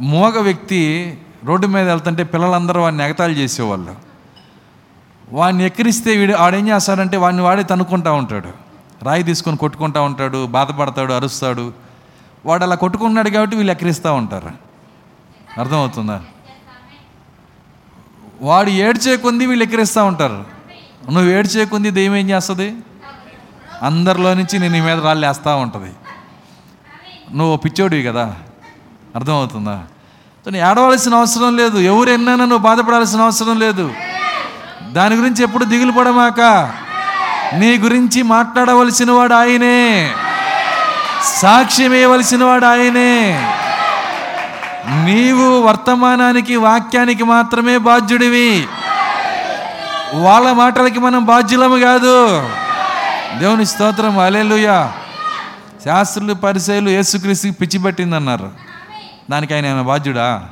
మోగ వ్యక్తి రోడ్డు మీద వెళ్తుంటే పిల్లలందరూ వాడిని ఎగతాళి చేసేవాళ్ళు. వాడిని ఎక్కిరిస్తే వీడు ఆడేం చేస్తాడంటే వాడిని వాడే తనుకుంటా ఉంటాడు. రాయి తీసుకొని కొట్టుకుంటా ఉంటాడు బాధపడతాడు అరుస్తాడు. వాడు అలా కొట్టుకున్నాడు కాబట్టి వీళ్ళు ఎక్కిరిస్తూ ఉంటారు. అర్థమవుతుందా? వాడు ఏడ్చేకుంది వీళ్ళు ఎక్కిరిస్తూ ఉంటారు. నువ్వు ఏడ్చేకుంది దెయ్యం ఏం చేస్తుంది? అందరిలో నుంచి నేను నీ మీద రాళ్ళు వేస్తూ ఉంటుంది. నువ్వు పిచ్చోడివి కదా? అర్థమవుతుందా? నీ ఏడవలసిన అవసరం లేదు. ఎవరు ఎన్నైనా నువ్వు బాధపడాల్సిన అవసరం లేదు. దాని గురించి ఎప్పుడు దిగులు పడమాక నీ గురించి మాట్లాడవలసిన వాడు ఆయనే. సాక్ష్యం ఇవ్వవలసిన వాడు ఆయనే నీవు వర్తమానానికి వాక్యానికి మాత్రమే బాధ్యుడివి. వాళ్ళ మాటలకి మనం బాధ్యులము కాదు. దేవుని స్తోత్రం అలేలుయా శాస్త్రులు పరిచయలు యేసుక్రీస్తుకి పిచ్చిపెట్టిందన్నారు దానికి ఆయన ఏమైనా బాధ్యుడా?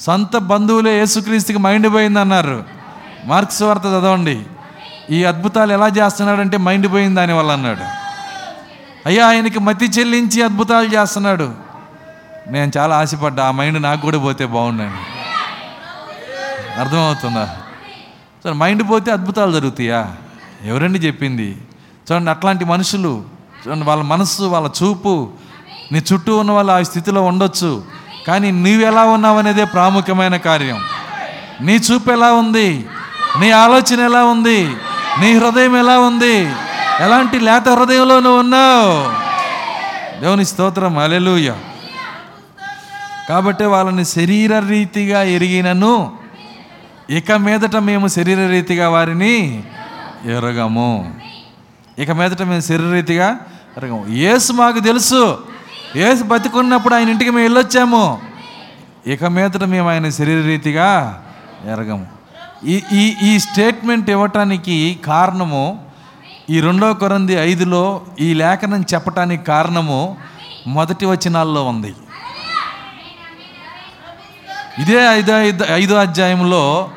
సొంత బంధువులే యేసుక్రీస్తుకి మైండ్ పోయిందన్నారు. మార్క్స్ వార్త చదవండి. ఈ అద్భుతాలు ఎలా చేస్తున్నాడంటే మైండ్ పోయింది దానివల్ల అన్నాడు. అయ్యా ఆయనకి మతి చెల్లించి అద్భుతాలు చేస్తున్నాడు. నేను చాలా ఆశపడ్డా ఆ మైండ్ నాకు కూడా పోతే బాగున్నాను అర్థమవుతుందా? సరే మైండ్ పోతే అద్భుతాలు జరుగుతాయా? ఎవరండి చెప్పింది? చూడండి అట్లాంటి మనుషులు చూడండి వాళ్ళ మనస్సు వాళ్ళ చూపు నీ చుట్టూ ఉన్న వాళ్ళు ఆ స్థితిలో ఉండొచ్చు కానీ నీవు ఎలా ఉన్నావు అనేదే ప్రాముఖ్యమైన కార్యం. నీ చూపు ఎలా ఉంది? నీ ఆలోచన ఎలా ఉంది? నీ హృదయం ఎలా ఉంది? ఎలాంటి లేత హృదయంలో నువ్వు ఉన్నావు? దేవుని స్తోత్రం అలెలుయ కాబట్టి వాళ్ళని శరీర రీతిగా ఎరిగినను ఇక మీదట మేము శరీర రీతిగా వారిని ఎరగము. ఇక మీదట మేము శరీర రీతిగా ఎరగము. ఏసు మాకు తెలుసు. ఏసు బతికున్నప్పుడు ఆయన ఇంటికి మేము వెళ్ళొచ్చాము. ఇక మీదట మేము ఆయన శరీర రీతిగా ఎరగము. ఈ ఈ ఈ స్టేట్మెంట్ ఇవ్వటానికి కారణము ఈ రెండో కొరంది ఐదులో ఈ లేఖనం చెప్పటానికి కారణము మొదటి వచనాల్లో ఉంది. ఇదే ఐదో ఐదో ఐదో అధ్యాయంలో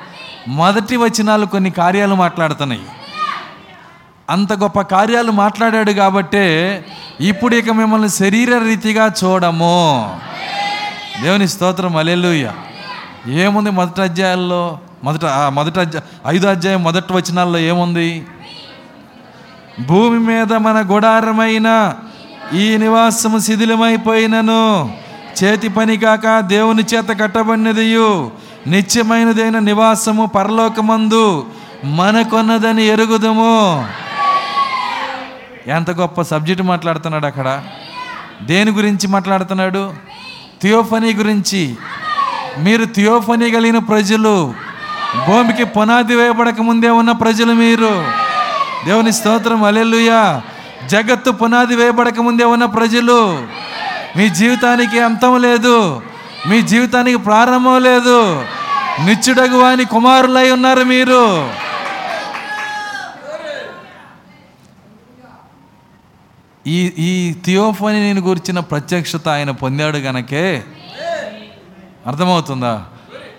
మొదటి వచనాలు కొన్ని కార్యాలు మాట్లాడుతున్నాయి. అంత గొప్ప కార్యాలు మాట్లాడాడు కాబట్టే ఇప్పుడు ఇక మిమ్మల్ని శరీర రీతిగా చూడము. దేవుని స్తోత్రం అలెలుయ్య ఏముంది మొదటి అధ్యాయాల్లో మొదట మొదటి అధ్యాయ ఐదో అధ్యాయం మొదటి వచనాల్లో ఏముంది? భూమి మీద మన గుడారమైన ఈ నివాసము శిథిలమైపోయినను. చేతి పని కాక దేవుని చేత కట్టబడినదియు. నిత్యమైనదైన నివాసము పరలోకమందు మనకొన్నదని ఎరుగుదము. ఎంత గొప్ప సబ్జెక్ట్ మాట్లాడుతున్నాడు అక్కడ. దేని గురించి మాట్లాడుతున్నాడు? థియోఫనీ గురించి. మీరు థియోఫనీ కలిగిన ప్రజలు భూమికి పునాది వేయబడక ముందే ఉన్న ప్రజలు మీరు. దేవుని స్తోత్రం అలెల్లుయా జగత్తు పునాది వేయబడక ముందే ఉన్న ప్రజలు మీ జీవితానికి అంతం లేదు మీ జీవితానికి ప్రారంభం లేదు. నిత్యుడగు వాని కుమారులై ఉన్నారు మీరు. ఈ ఈ థియోఫోని నేను గురించిన ప్రత్యక్షత ఆయన పొందాడు గనకే అర్థమవుతుందా?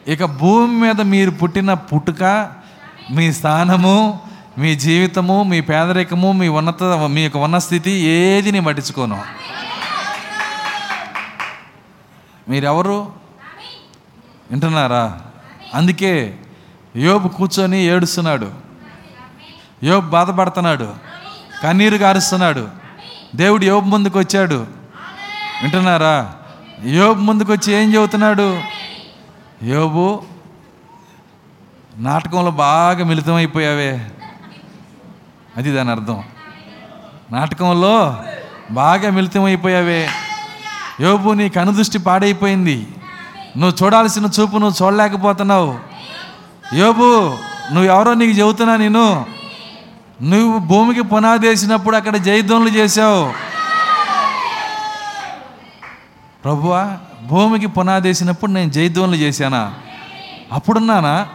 ఇక భూమి మీద మీరు పుట్టిన పుట్టుక మీ స్థానము మీ జీవితము మీ పేదరికము మీ ఉన్నత మీ యొక్క ఉన్న స్థితి ఏది నేను పట్టించుకోను. మీరెవరు? వింటున్నారా? అందుకే యోబు కూర్చొని ఏడుస్తున్నాడు. యోబు బాధపడుతున్నాడు. కన్నీరు గారుస్తున్నాడు. దేవుడు యోబు ముందుకు వచ్చాడు. వింటున్నారా? యోబు ముందుకు వచ్చి ఏం చెబుతున్నాడు? యోబు నాటకంలో బాగా మిళితమైపోయావే. అది దాని అర్థం. నాటకంలో బాగా మిళితమైపోయావే. యోబు నీ కనుదృష్టి పాడైపోయింది. నువ్వు చూడాల్సిన చూపు నువ్వు చూడలేకపోతున్నావు. యోబు నువ్వు ఎవరో నీకు చెబుతున్నా నేను. నువ్వు భూమికి పునాది వేసినప్పుడు అక్కడ జయధ్వనులు చేశావు. ప్రభువా భూమికి పునాది వేసినప్పుడు నేను జయధ్వనులు చేశానా? అప్పుడున్నానా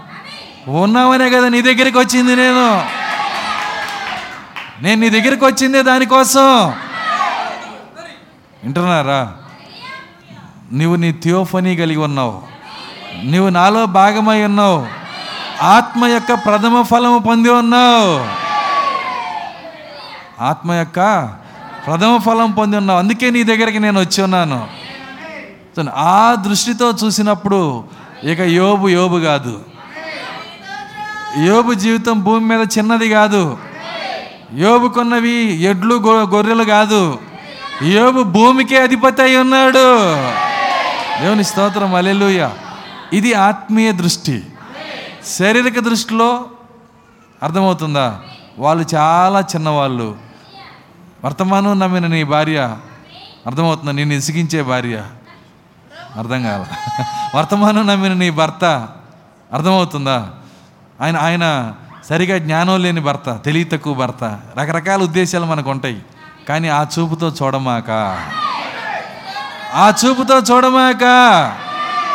ఉన్నావనే కదా నీ దగ్గరికి వచ్చింది నేను. నేను నీ దగ్గరికి వచ్చిందే దానికోసం. వింటున్నారా? నువ్వు నీ థియోఫనీ కలిగి ఉన్నావు. నువ్వు నాలో భాగమై ఉన్నావు. ఆత్మ యొక్క ప్రథమ ఫలము పొంది ఉన్నావు. ఆత్మ యొక్క ప్రథమ ఫలం పొంది ఉన్నావు. అందుకే నీ దగ్గరికి నేను వచ్చి ఉన్నాను. ఆ దృష్టితో చూసినప్పుడు ఇక యోబు యోబు కాదు. యోబు జీవితం భూమి మీద చిన్నది కాదు. యోబుకున్నవి ఎడ్లు గొ- గొర్రెలు కాదు. యోబు భూమికే అధిపతి అయి ఉన్నాడు. దేవుని స్తోత్రం అలెలుయ ఇది ఆత్మీయ దృష్టి. శారీరక దృష్టిలో అర్థమవుతుందా? వాళ్ళు చాలా చిన్నవాళ్ళు. వర్తమానం నమ్మిన నీ భార్య అర్థమవుతుందా? నేను ఇసిగించే భార్య. అర్థం కాల. వర్తమానం నమ్మిన నీ భర్త అర్థమవుతుందా? ఆయన ఆయన సరిగా జ్ఞానం లేని భర్త తెలివి తక్కువ భర్త రకరకాల ఉద్దేశాలు మనకు ఉంటాయి. కానీ ఆ చూపుతో చూడమాక. ఆ చూపుతో చూడమాక.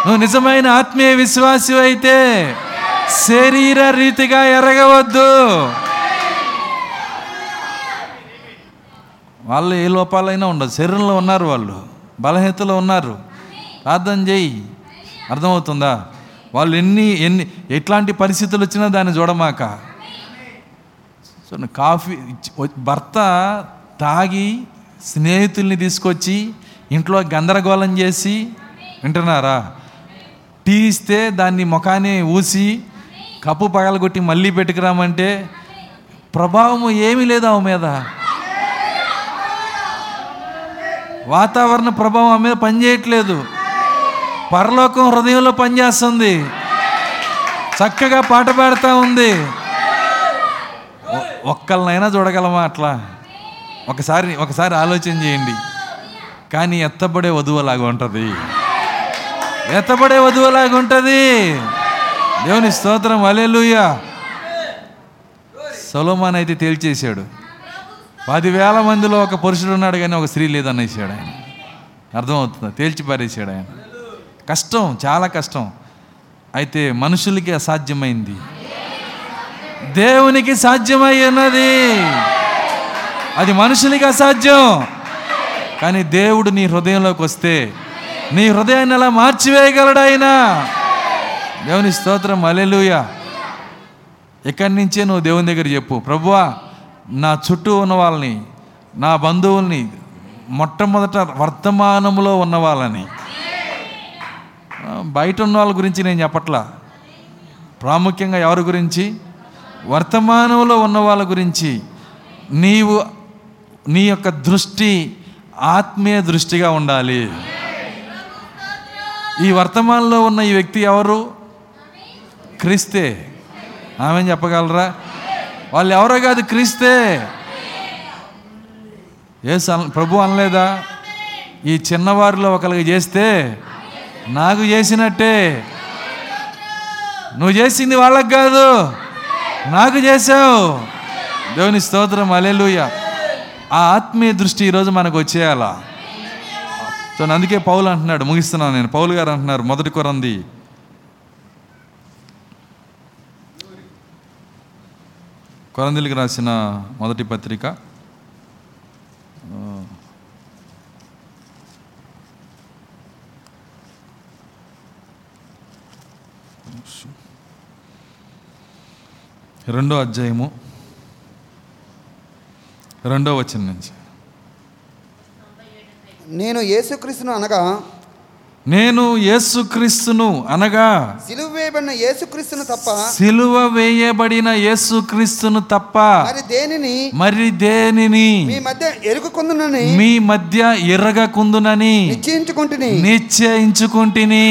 నువ్వు నిజమైన ఆత్మీయ విశ్వాసి అయితే శరీర రీతిగా ఎరగవద్దు. వాళ్ళు ఏ లోపాలైనా ఉండదు. శరీరంలో ఉన్నారు వాళ్ళు. బలహీనతలో ఉన్నారు. ప్రార్థన చేయి. అర్థమవుతుందా? వాళ్ళు ఎన్ని ఎన్ని ఎట్లాంటి పరిస్థితులు వచ్చినా దాన్ని చూడమాక. సో కాఫీ భర్త తాగి స్నేహితుల్ని తీసుకొచ్చి ఇంట్లో గందరగోళం చేసి వింటున్నారా? టీ ఇస్తే దాన్ని ముఖాన్ని ఊసి కప్పు పగలగొట్టి మళ్ళీ పెట్టుకురామంటే ప్రభావం ఏమీ లేదు ఆమె మీద. వాతావరణ ప్రభావం ఆమె మీద పనిచేయట్లేదు. పరలోకం హృదయంలో పనిచేస్తుంది. చక్కగా పాట పాడుతూ ఉంది. ఒక్కళ్ళనైనా చూడగలమా అట్లా? ఒకసారి ఒకసారి ఆలోచన చేయండి. కానీ ఎత్తబడే వధువులాగా ఉంటుంది. ఎత్తబడే వధువులాగా ఉంటుంది. దేవుని స్తోత్రం అలెలుయ్యా సొలోమాన్ అయితే తేల్చేశాడు. పదివేల మందిలో ఒక పురుషుడు ఉన్నాడు కానీ ఒక స్త్రీ లేదనేసాడు ఆయన. అర్థమవుతుందా? తేల్చి పారేసాడు ఆయన. కష్టం చాలా కష్టం. అయితే మనుషులకి అసాధ్యమైంది. దేవునికి సాధ్యమై ఉన్నది అది మనుషులకి అసాధ్యం. కానీ దేవుడు నీ హృదయంలోకి వస్తే నీ హృదయాన్ని అలా మార్చివేయగలడు ఆయన. దేవుని స్తోత్రం అలెలుయ ఇక్కడి నుంచే నువ్వు దేవుని దగ్గర చెప్పు. ప్రభువా నా చుట్టూ ఉన్న వాళ్ళని నా బంధువుల్ని మొట్టమొదట వర్తమానంలో ఉన్న వాళ్ళని బయట ఉన్న వాళ్ళ గురించి నేను చెప్పట్లా. ప్రాముఖ్యంగా ఎవరి గురించి? వర్తమానంలో ఉన్న వాళ్ళ గురించి. నీవు నీ యొక్క దృష్టి ఆత్మీయ దృష్టిగా ఉండాలి. ఈ వర్తమానంలో ఉన్న ఈ వ్యక్తి ఎవరు? క్రీస్తే. ఆమె చెప్పగలరా? వాళ్ళు ఎవరో కాదు క్రీస్తే. ఏ ప్రభు అనలేదా? ఈ చిన్నవారిలో ఒకరికి చేస్తే నాకు చేసినట్టే. నువ్వు చేసింది వాళ్ళకి కాదు. నాకు చేసావు దేవుని స్తోత్రం అలెలుయ ఆ ఆత్మీయ దృష్టి ఈరోజు మనకు వచ్చేయాలా? సో అందుకే పౌలు అంటున్నాడు ముగిస్తున్నాను నేను. పౌలు గారు అంటున్నారు మొదటి కొరంది. కొరందిలకు రాసిన మొదటి పత్రిక. రెండో అధ్యాయము రెండో వచనం నుంచి. నేను యేసుక్రీస్తును అనగా నేను యేసుక్రీస్తును అనగా సిలువ వేయబడిన యేసుక్రీస్తును తప్ప సిలువ వేయబడిన యేసుక్రీస్తును తప్ప మరి దేనిని? మరి దేనిని? మీ మధ్య ఎరుగుకుందునని మీ మధ్య ఎర్రగకుందునని నిశ్చయించుకుంటుని. నిశ్చయించుకుంటుని.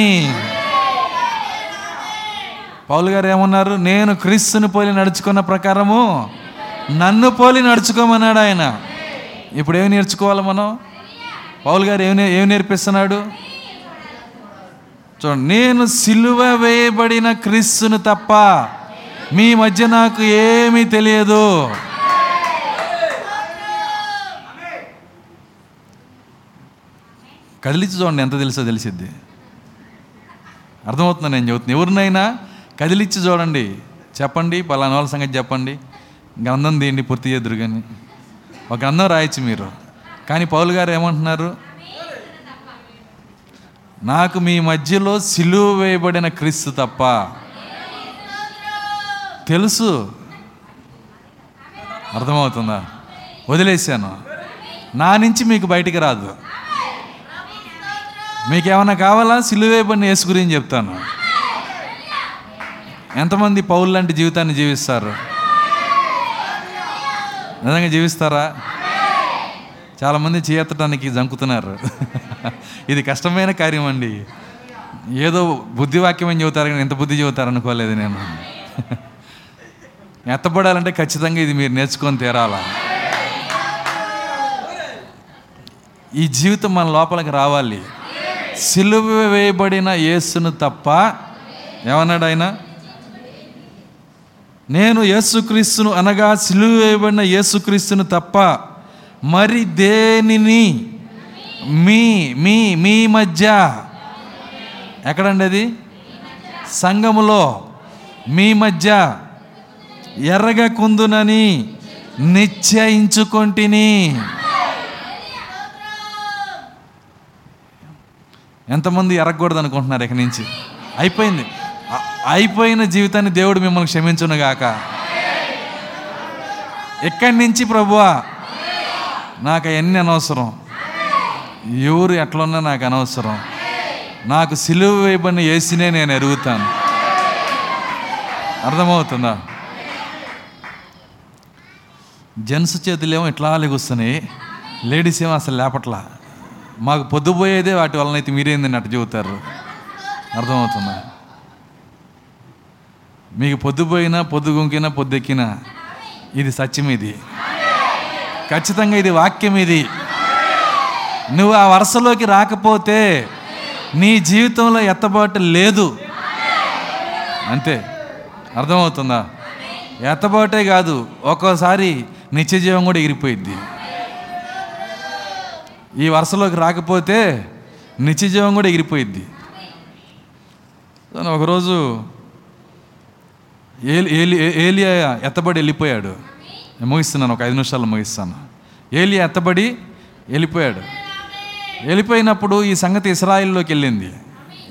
పౌలు గారు ఏమన్నారు? నేను క్రీస్తుని పోలి నడుచుకున్న ప్రకారము నన్ను పోలి నడుచుకోమన్నాడు ఆయన. ఇప్పుడు ఏమి నేర్చుకోవాలి మనం? పౌలు గారు ఏమి నే- ఏమి నేర్పిస్తున్నాడు? చూడండి నేను సిలువ వేయబడిన క్రీస్తును తప్ప మీ మధ్య నాకు ఏమీ తెలియదు. కదిలించి చూడండి ఎంత తెలుసో తెలిసిద్ది. అర్థమవుతుందా నేను చెబుతున్నా? ఎవరినైనా కదిలిచ్చి చూడండి. చెప్పండి పలానా వాళ్ళ సంగతి చెప్పండి. గ్రంథం తీయండి పూర్తి చేద్దరు కానీ. ఒక గ్రంథం రాయొచ్చు మీరు. కానీ పౌలు గారు ఏమంటున్నారు? నాకు మీ మధ్యలో సిలువ వేయబడిన క్రీస్తు తప్ప. తెలుసు. అర్థమవుతుందా? వదిలేశాను. నా నుంచి మీకు బయటికి రాదు. మీకు ఏమైనా కావాలా? సిలువేయబడిన యేసు గురించి చెప్తాను. ఎంతమంది పౌలు లాంటి జీవితాన్ని జీవిస్తారు? నిజంగా జీవిస్తారా? చాలామంది చేయెత్తడానికి జంకుతున్నారు. ఇది కష్టమైన కార్యం అండి. ఏదో బుద్ధివాక్యం అని చెబుతారు కానీ ఎంత బుద్ధి చెబుతారు అనుకోలేదు నేను. ఎత్తపడాలంటే ఖచ్చితంగా ఇది మీరు నేర్చుకొని తీరాలా. ఈ జీవితం మన లోపలికి రావాలి. సిలువ వేయబడిన యేసును తప్ప ఏమన్నాడు ఆయన? నేను యేసుక్రీస్తును అనగా సిలువ వేయబడిన యేసుక్రీస్తును తప్ప మరి దేనిని? మీ మీ మీ మధ్య ఎక్కడండి అది? సంఘములో మీ మధ్య ఎర్రగా కుందునని నిశ్చయించుకొంటిని. ఎంతమంది ఎరగకూడదు అనుకుంటున్నారు ఇక నుంచి? అయిపోయింది. అయిపోయిన జీవితాన్ని దేవుడు మిమ్మల్ని క్షమించునుగాక. ఎక్కడి నుంచి ప్రభువా? నాకు అవన్నీ అనవసరం. ఎవరు ఎట్లున్నా నాకు అనవసరం. నాకు సిలువ వేయబడిన ఏసినే నేను ఎరుగుతాను. అర్థమవుతుందా? జెంట్స్ చేతులేమో ఇట్లా లెగుస్తున్నాయి లేడీస్ ఏమో అసలు లేపట్లా. మాకు పొద్దుపోయేదే వాటి వలన అయితే మీరేందని అట్టు చెబుతారు. అర్థమవుతుందా? మీకు పొద్దుపోయినా పొద్దు గుంకినా పొద్దెక్కినా ఇది సత్యం ఇది. ఖచ్చితంగా ఇది వాక్యం ఇది. నువ్వు ఆ వరుసలోకి రాకపోతే నీ జీవితంలో ఎత్తబాటు లేదు. అంతే. అర్థమవుతుందా? ఎత్తబాటే కాదు ఒక్కోసారి నిత్య జీవం కూడా ఎగిరిపోయిద్ది. ఈ వరుసలోకి రాకపోతే నిత్య జీవం కూడా ఎగిరిపోయిద్ది. ఒకరోజు ఏలి ఏలి ఏలియా ఎత్తబడి వెళ్ళిపోయాడు. ముగిస్తున్నాను ఒక ఐదు నిమిషాలు ముగిస్తాను. ఏలియా ఎత్తబడి వెళ్ళిపోయాడు. వెళ్ళిపోయినప్పుడు ఈ సంగతి ఇస్రాయిల్లోకి వెళ్ళింది.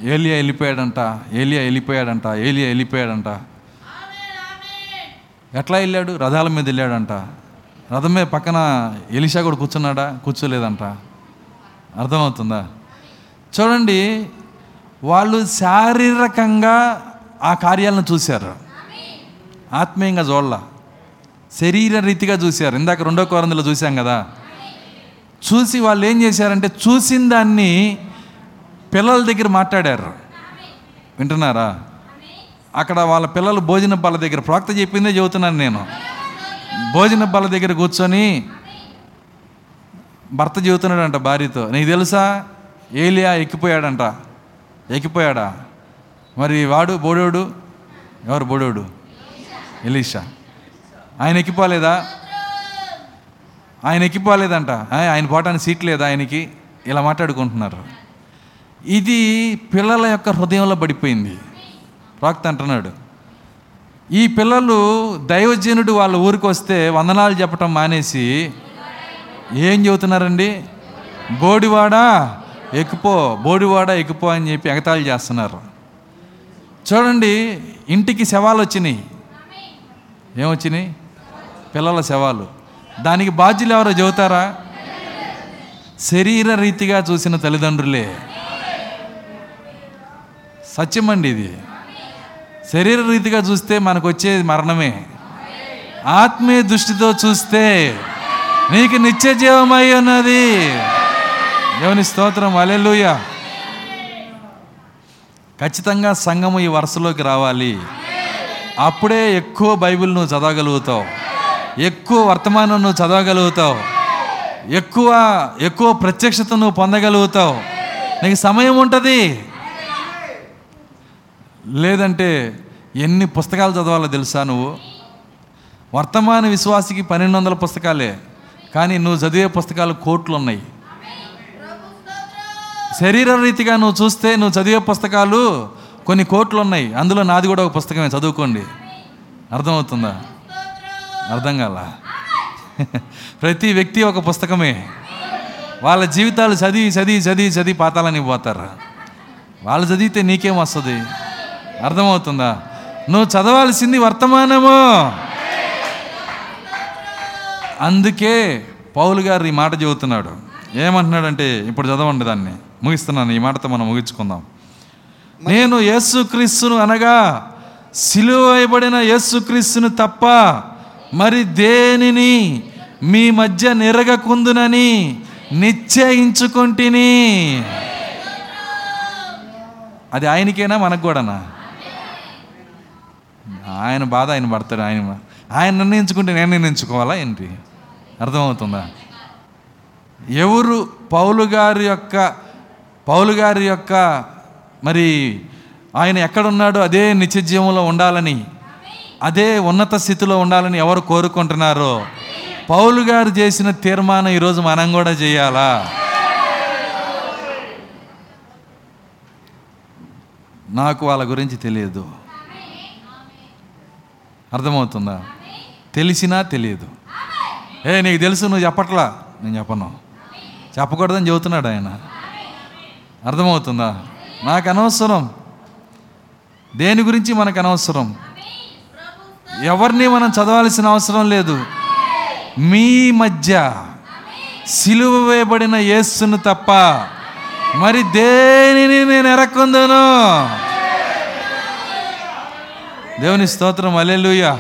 ఏలియా వెళ్ళిపోయాడంట ఏలియా వెళ్ళిపోయాడంట ఏలియా వెళ్ళిపోయాడంట. ఎట్లా వెళ్ళాడు? రథాల మీద వెళ్ళాడంట. రథం మీద పక్కన ఎలిషా కూడా కూర్చున్నాడా? కూర్చోలేదంట. అర్థమవుతుందా? చూడండి వాళ్ళు శారీరకంగా ఆ కార్యాలను చూశారు. ఆత్మీయంగా చూడాల. శరీర రీతిగా చూశారు. ఇందాక రెండో కోరందులో చూశాం కదా. చూసి వాళ్ళు ఏం చేశారంటే చూసిన దాన్ని పిల్లల దగ్గర మాట్లాడారు. వింటున్నారా? అక్కడ వాళ్ళ పిల్లలు భోజన బల్ల దగ్గర ప్రాక్త చెప్పిందే చెబుతున్నాను నేను. భోజన బల్ల దగ్గర కూర్చొని భర్త చెబుతున్నాడంట భార్యతో. నీకు తెలుసా? ఏలియా ఎక్కిపోయాడంట. ఎక్కిపోయాడా? మరి వాడు బోడోడు? ఎవరు బోడోడు? ఎలీషా. ఆయన ఎక్కిపోలేదా? ఆయన ఎక్కిపోలేదంట. ఆయన పోవటానికి సీట్ లేదా ఆయనకి. ఇలా మాట్లాడుకుంటున్నారు. ఇది పిల్లల యొక్క హృదయంలో పడిపోయింది. ప్రాక్త అంటున్నాడు. ఈ పిల్లలు దైవజనుడు వాళ్ళ ఊరికి వస్తే వందనాలు చెప్పటం మానేసి ఏం చెబుతున్నారండి? బోడివాడ? ఎక్కుపో బోడివాడ ఎక్కుపో అని చెప్పి ఎగతాళి చేస్తున్నారు. చూడండి ఇంటికి శవాలు వచ్చినాయి. ఏమొచ్చినాయి? పిల్లల శవాలు. దానికి బాధ్యులు ఎవరో చెబుతారా? శరీర రీతిగా చూసిన తల్లిదండ్రులే. సత్యమండి ఇది. శరీర రీతిగా చూస్తే మనకు వచ్చేది మరణమే. ఆత్మీయ దృష్టితో చూస్తే నీకు నిత్య జీవమై ఉన్నది. దేవుని స్తోత్రం. అలెలుయ ఖచ్చితంగా సంఘము ఈ వరుసలోకి రావాలి. అప్పుడే ఎక్కువ బైబిల్ నువ్వు చదవగలుగుతావు. ఎక్కువ వర్తమానం నువ్వు చదవగలుగుతావు. ఎక్కువ ఎక్కువ ప్రత్యక్షత నువ్వు పొందగలుగుతావు. నీకు సమయం ఉంటుంది. లేదంటే ఎన్ని పుస్తకాలు చదవాలో తెలుసా నువ్వు? వర్తమాన విశ్వాసికి పన్నెండు వందల పుస్తకాలే కానీ నువ్వు చదివే పుస్తకాలు కోట్లు ఉన్నాయి శరీర రీతిగా నువ్వు చూస్తే నువ్వు చదివే పుస్తకాలు కొన్ని కోట్లు ఉన్నాయి అందులో నాది కూడా ఒక పుస్తకమే. చదువుకోండి. అర్థమవుతుందా? అర్థం కాల. ప్రతి వ్యక్తి ఒక పుస్తకమే. వాళ్ళ జీవితాలు చదివి చదివి చదివి చదివి పాతాలని పోతారు. వాళ్ళు చదివితే నీకేం వస్తుంది? అర్థమవుతుందా? నువ్వు చదవాల్సింది వర్తమానము. అందుకే పౌలు గారు ఈ మాట చెబుతున్నాడు. ఏమంటున్నాడంటే ఇప్పుడు చదవండి దాన్ని. ముగిస్తున్నాను. ఈ మాటతో మనం ముగించుకుందాం. నేను యేసుక్రీస్తును అనగా సిలువైబడిన యేసుక్రీస్తును తప్ప మరి దేనిని మీ మధ్య నిరగకుందునని నిశ్చయించుకుంటుని? అది ఆయనకేనా మనకు కూడానా? ఆయన బాధ ఆయన పడతాడు ఆయన ఆయన నిర్ణయించుకుంటే నేను నిర్ణయించుకోవాలా ఏంటి? అర్థమవుతుందా? ఎవరు పౌలు గారి యొక్క పౌలు గారి యొక్క మరి ఆయన ఎక్కడున్నాడో అదే నిత్యజీవంలో ఉండాలని అదే ఉన్నత స్థితిలో ఉండాలని ఎవరు కోరుకుంటున్నారో పౌలు గారు చేసిన తీర్మానం ఈరోజు మనం కూడా చేయాలా? నాకు వాళ్ళ గురించి తెలియదు. అర్థమవుతుందా? తెలిసినా తెలియదు. ఏ నీకు తెలుసు నువ్వు చెప్పట్లా? నేను చెప్పను. చెప్పకూడదని చెబుతున్నాడు ఆయన. అర్థమవుతుందా? నాకు అనవసరం దేని గురించి మనకు అనవసరం ఎవరిని మనం చదవాల్సిన అవసరం లేదు. మీ మధ్య సిలువ వేయబడిన యేస్సును తప్ప మరి దేనిని నేను ఎరక్కుందును? దేవుని స్తోత్రం అలెలుయ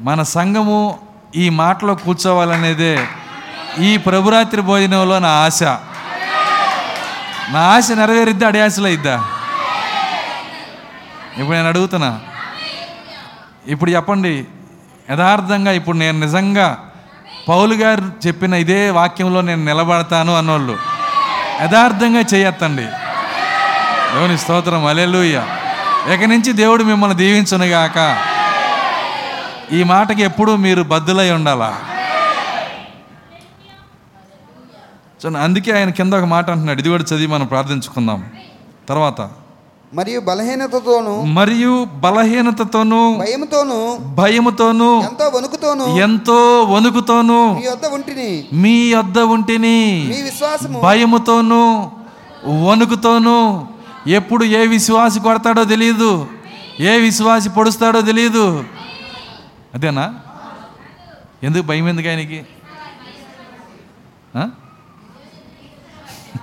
మన సంఘము ఈ మాటలో కూర్చోవాలనేదే ఈ ప్రభురాత్రి భోజనంలో నా ఆశ. నా ఆశ నెరవేరిద్దా ఆశలో ఇద్దా? ఇప్పుడు నేను అడుగుతున్నా. ఇప్పుడు చెప్పండి యథార్థంగా ఇప్పుడు నేను నిజంగా పౌలు గారు చెప్పిన ఇదే వాక్యంలో నేను నిలబడతాను అన్నోళ్ళు. యథార్థంగా చేయొత్తండి. దేవుని స్తోత్రం అలెలుయ్య ఇక నుంచి దేవుడు మిమ్మల్ని దీవించునుగాక. ఈ మాటకి ఎప్పుడూ మీరు బద్దులై ఉండాలా సో అందుకే ఆయన కింద ఒక మాట అంటున్నాడు. ఇది కూడా చదివి మనం ప్రార్థించుకుందాం. తర్వాత. మరియు బలహీనతతోను మరియు బలహీనతతోనూ భయముతోను భయముతోనూ ఎంతో వణుకుతోను ఎంతో వణుకుతోనూ మీ వద్ద ఉంటిని మీ యొద్ద ఉంటిని మీ విశ్వాసము భయముతోనూ వణుకుతోనూ ఎప్పుడు ఏ విశ్వాసి కొడతాడో తెలియదు ఏ విశ్వాసి పొడుస్తాడో తెలియదు అదేనా? ఎందుకు భయం ఎందుకు ఆయనకి?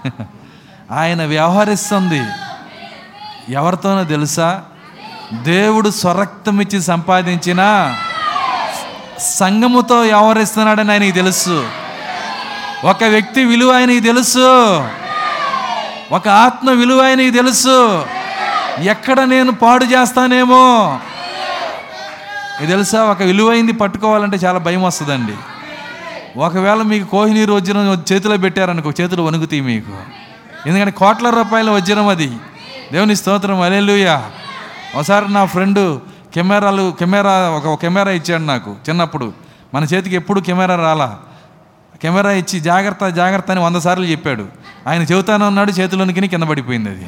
ఆయన వ్యవహరిస్తుంది. ఎవరితోనో తెలుసా? దేవుడు స్వరక్తం ఇచ్చి సంపాదించిన సంఘముతో వ్యవహరిస్తున్నాడని ఆయనకి తెలుసు. ఒక వ్యక్తి విలువ ఆయనకి తెలుసు. ఒక ఆత్మ విలువ ఆయనకి తెలుసు. ఎక్కడ నేను పాడు చేస్తానేమో. ఇది తెలుసా? ఒక విలువైంది పట్టుకోవాలంటే చాలా భయం వస్తుందండి. ఒకవేళ మీకు కోహినీరు వజ్రం చేతిలో పెట్టారనుకో చేతులు వణుకుతాయి మీకు. ఎందుకంటే కోట్ల రూపాయల వజ్రం అది. దేవుని స్తోత్రం అలెలుయా ఒకసారి నా ఫ్రెండు కెమెరాలు కెమెరా ఒక కెమెరా ఇచ్చాడు నాకు చిన్నప్పుడు. మన చేతికి ఎప్పుడు కెమెరా రాలా. కెమెరా ఇచ్చి జాగ్రత్త జాగ్రత్త అని వంద సార్లు చెప్పాడు. ఆయన చెబుతానన్నాడు చేతిలోనికి కింద పడిపోయింది అది.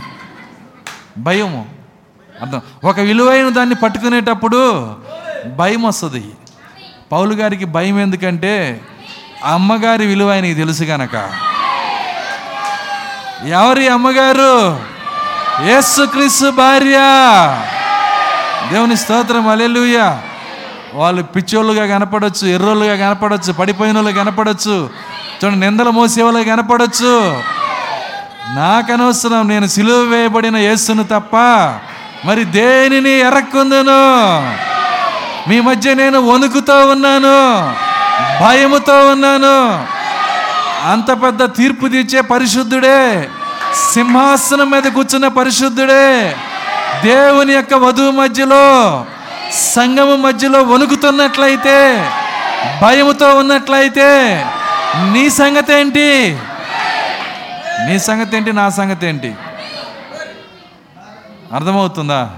భయము. అర్థం. ఒక విలువైన దాన్ని పట్టుకునేటప్పుడు భయం వస్తుంది. పౌలు గారికి భయం ఎందుకంటే అమ్మగారి విలువ ఆయనకి తెలుసు గనక. ఎవరి అమ్మగారు? యేసుక్రీస్తు భార్య. దేవుని స్తోత్రం అలెలుయ వాళ్ళు పిచ్చోళ్ళుగా కనపడొచ్చు ఎర్రోళ్ళుగా కనపడొచ్చు పడిపోయిన వాళ్ళు కనపడొచ్చు చూడండి నిందలు మోసేవాళ్ళు కనపడొచ్చు. నాకనవసరం నేను సిలువ వేయబడిన యేసును తప్ప మరి దేనిని ఎరక్కుందును? మీ మధ్య నేను వణుకుతో ఉన్నాను. భయముతో ఉన్నాను. అంత పెద్ద తీర్పు తీర్చే పరిశుద్ధుడే సింహాసనం మీద కూర్చున్న పరిశుద్ధుడే దేవుని యొక్క వధువు మధ్యలో సంగము మధ్యలో వణుకుతున్నట్లయితే భయముతో ఉన్నట్లయితే నీ సంగతి ఏంటి నీ సంగతి ఏంటి నా సంగతి ఏంటి అర్థమవుతుందా?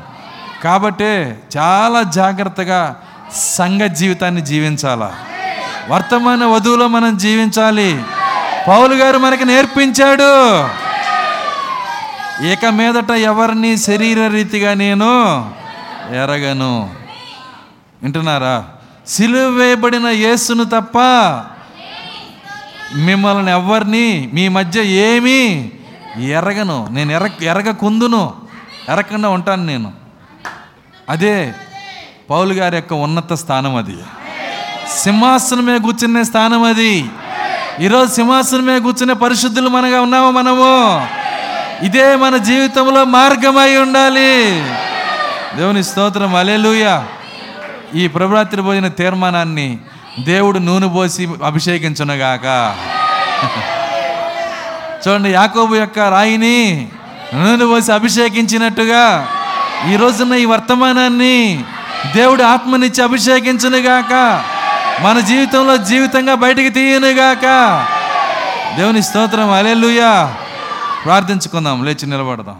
కాబట్టి చాలా జాగ్రత్తగా సంఘ జీవితాన్ని జీవించాలా? వర్తమాన వధువులో మనం జీవించాలి. పౌలు గారు మనకి నేర్పించాడు. ఇక మీదట ఎవరిని శరీర రీతిగా నేను ఎరగను? వింటున్నారా? సిలువ వేయబడిన యేసును తప్ప మిమ్మల్ని ఎవరిని మీ మధ్య ఏమీ ఎరగను. నేను ఎర ఎరగకుందును. ఎరగకుండా ఉంటాను నేను. అదే పౌలు గారి యొక్క ఉన్నత స్థానం అది. సింహాసనమే కూర్చునే స్థానం అది. ఈరోజు సింహాసనం కూర్చునే పరిశుద్ధులు మనగా ఉన్నాము మనము? ఇదే మన జీవితంలో మార్గమై ఉండాలి. దేవుని స్తోత్రం అలెలుయ ఈ ప్రభురాత్రి భోజన తీర్మానాన్ని దేవుడు నూనె పోసి అభిషేకించునగాక. చూడండి యాకోబు యొక్క రాయిని నూనె పోసి అభిషేకించినట్టుగా ఈ రోజున ఈ వర్తమానాన్ని దేవుడు ఆత్మనిచ్చి అభిషేకించునుగాక. మన జీవితంలో జీవితంగా బయటికి తీయనుగాక. దేవుని స్తోత్రం. అలెలుయా ప్రార్థించుకుందాం. లేచి నిలబడదాం.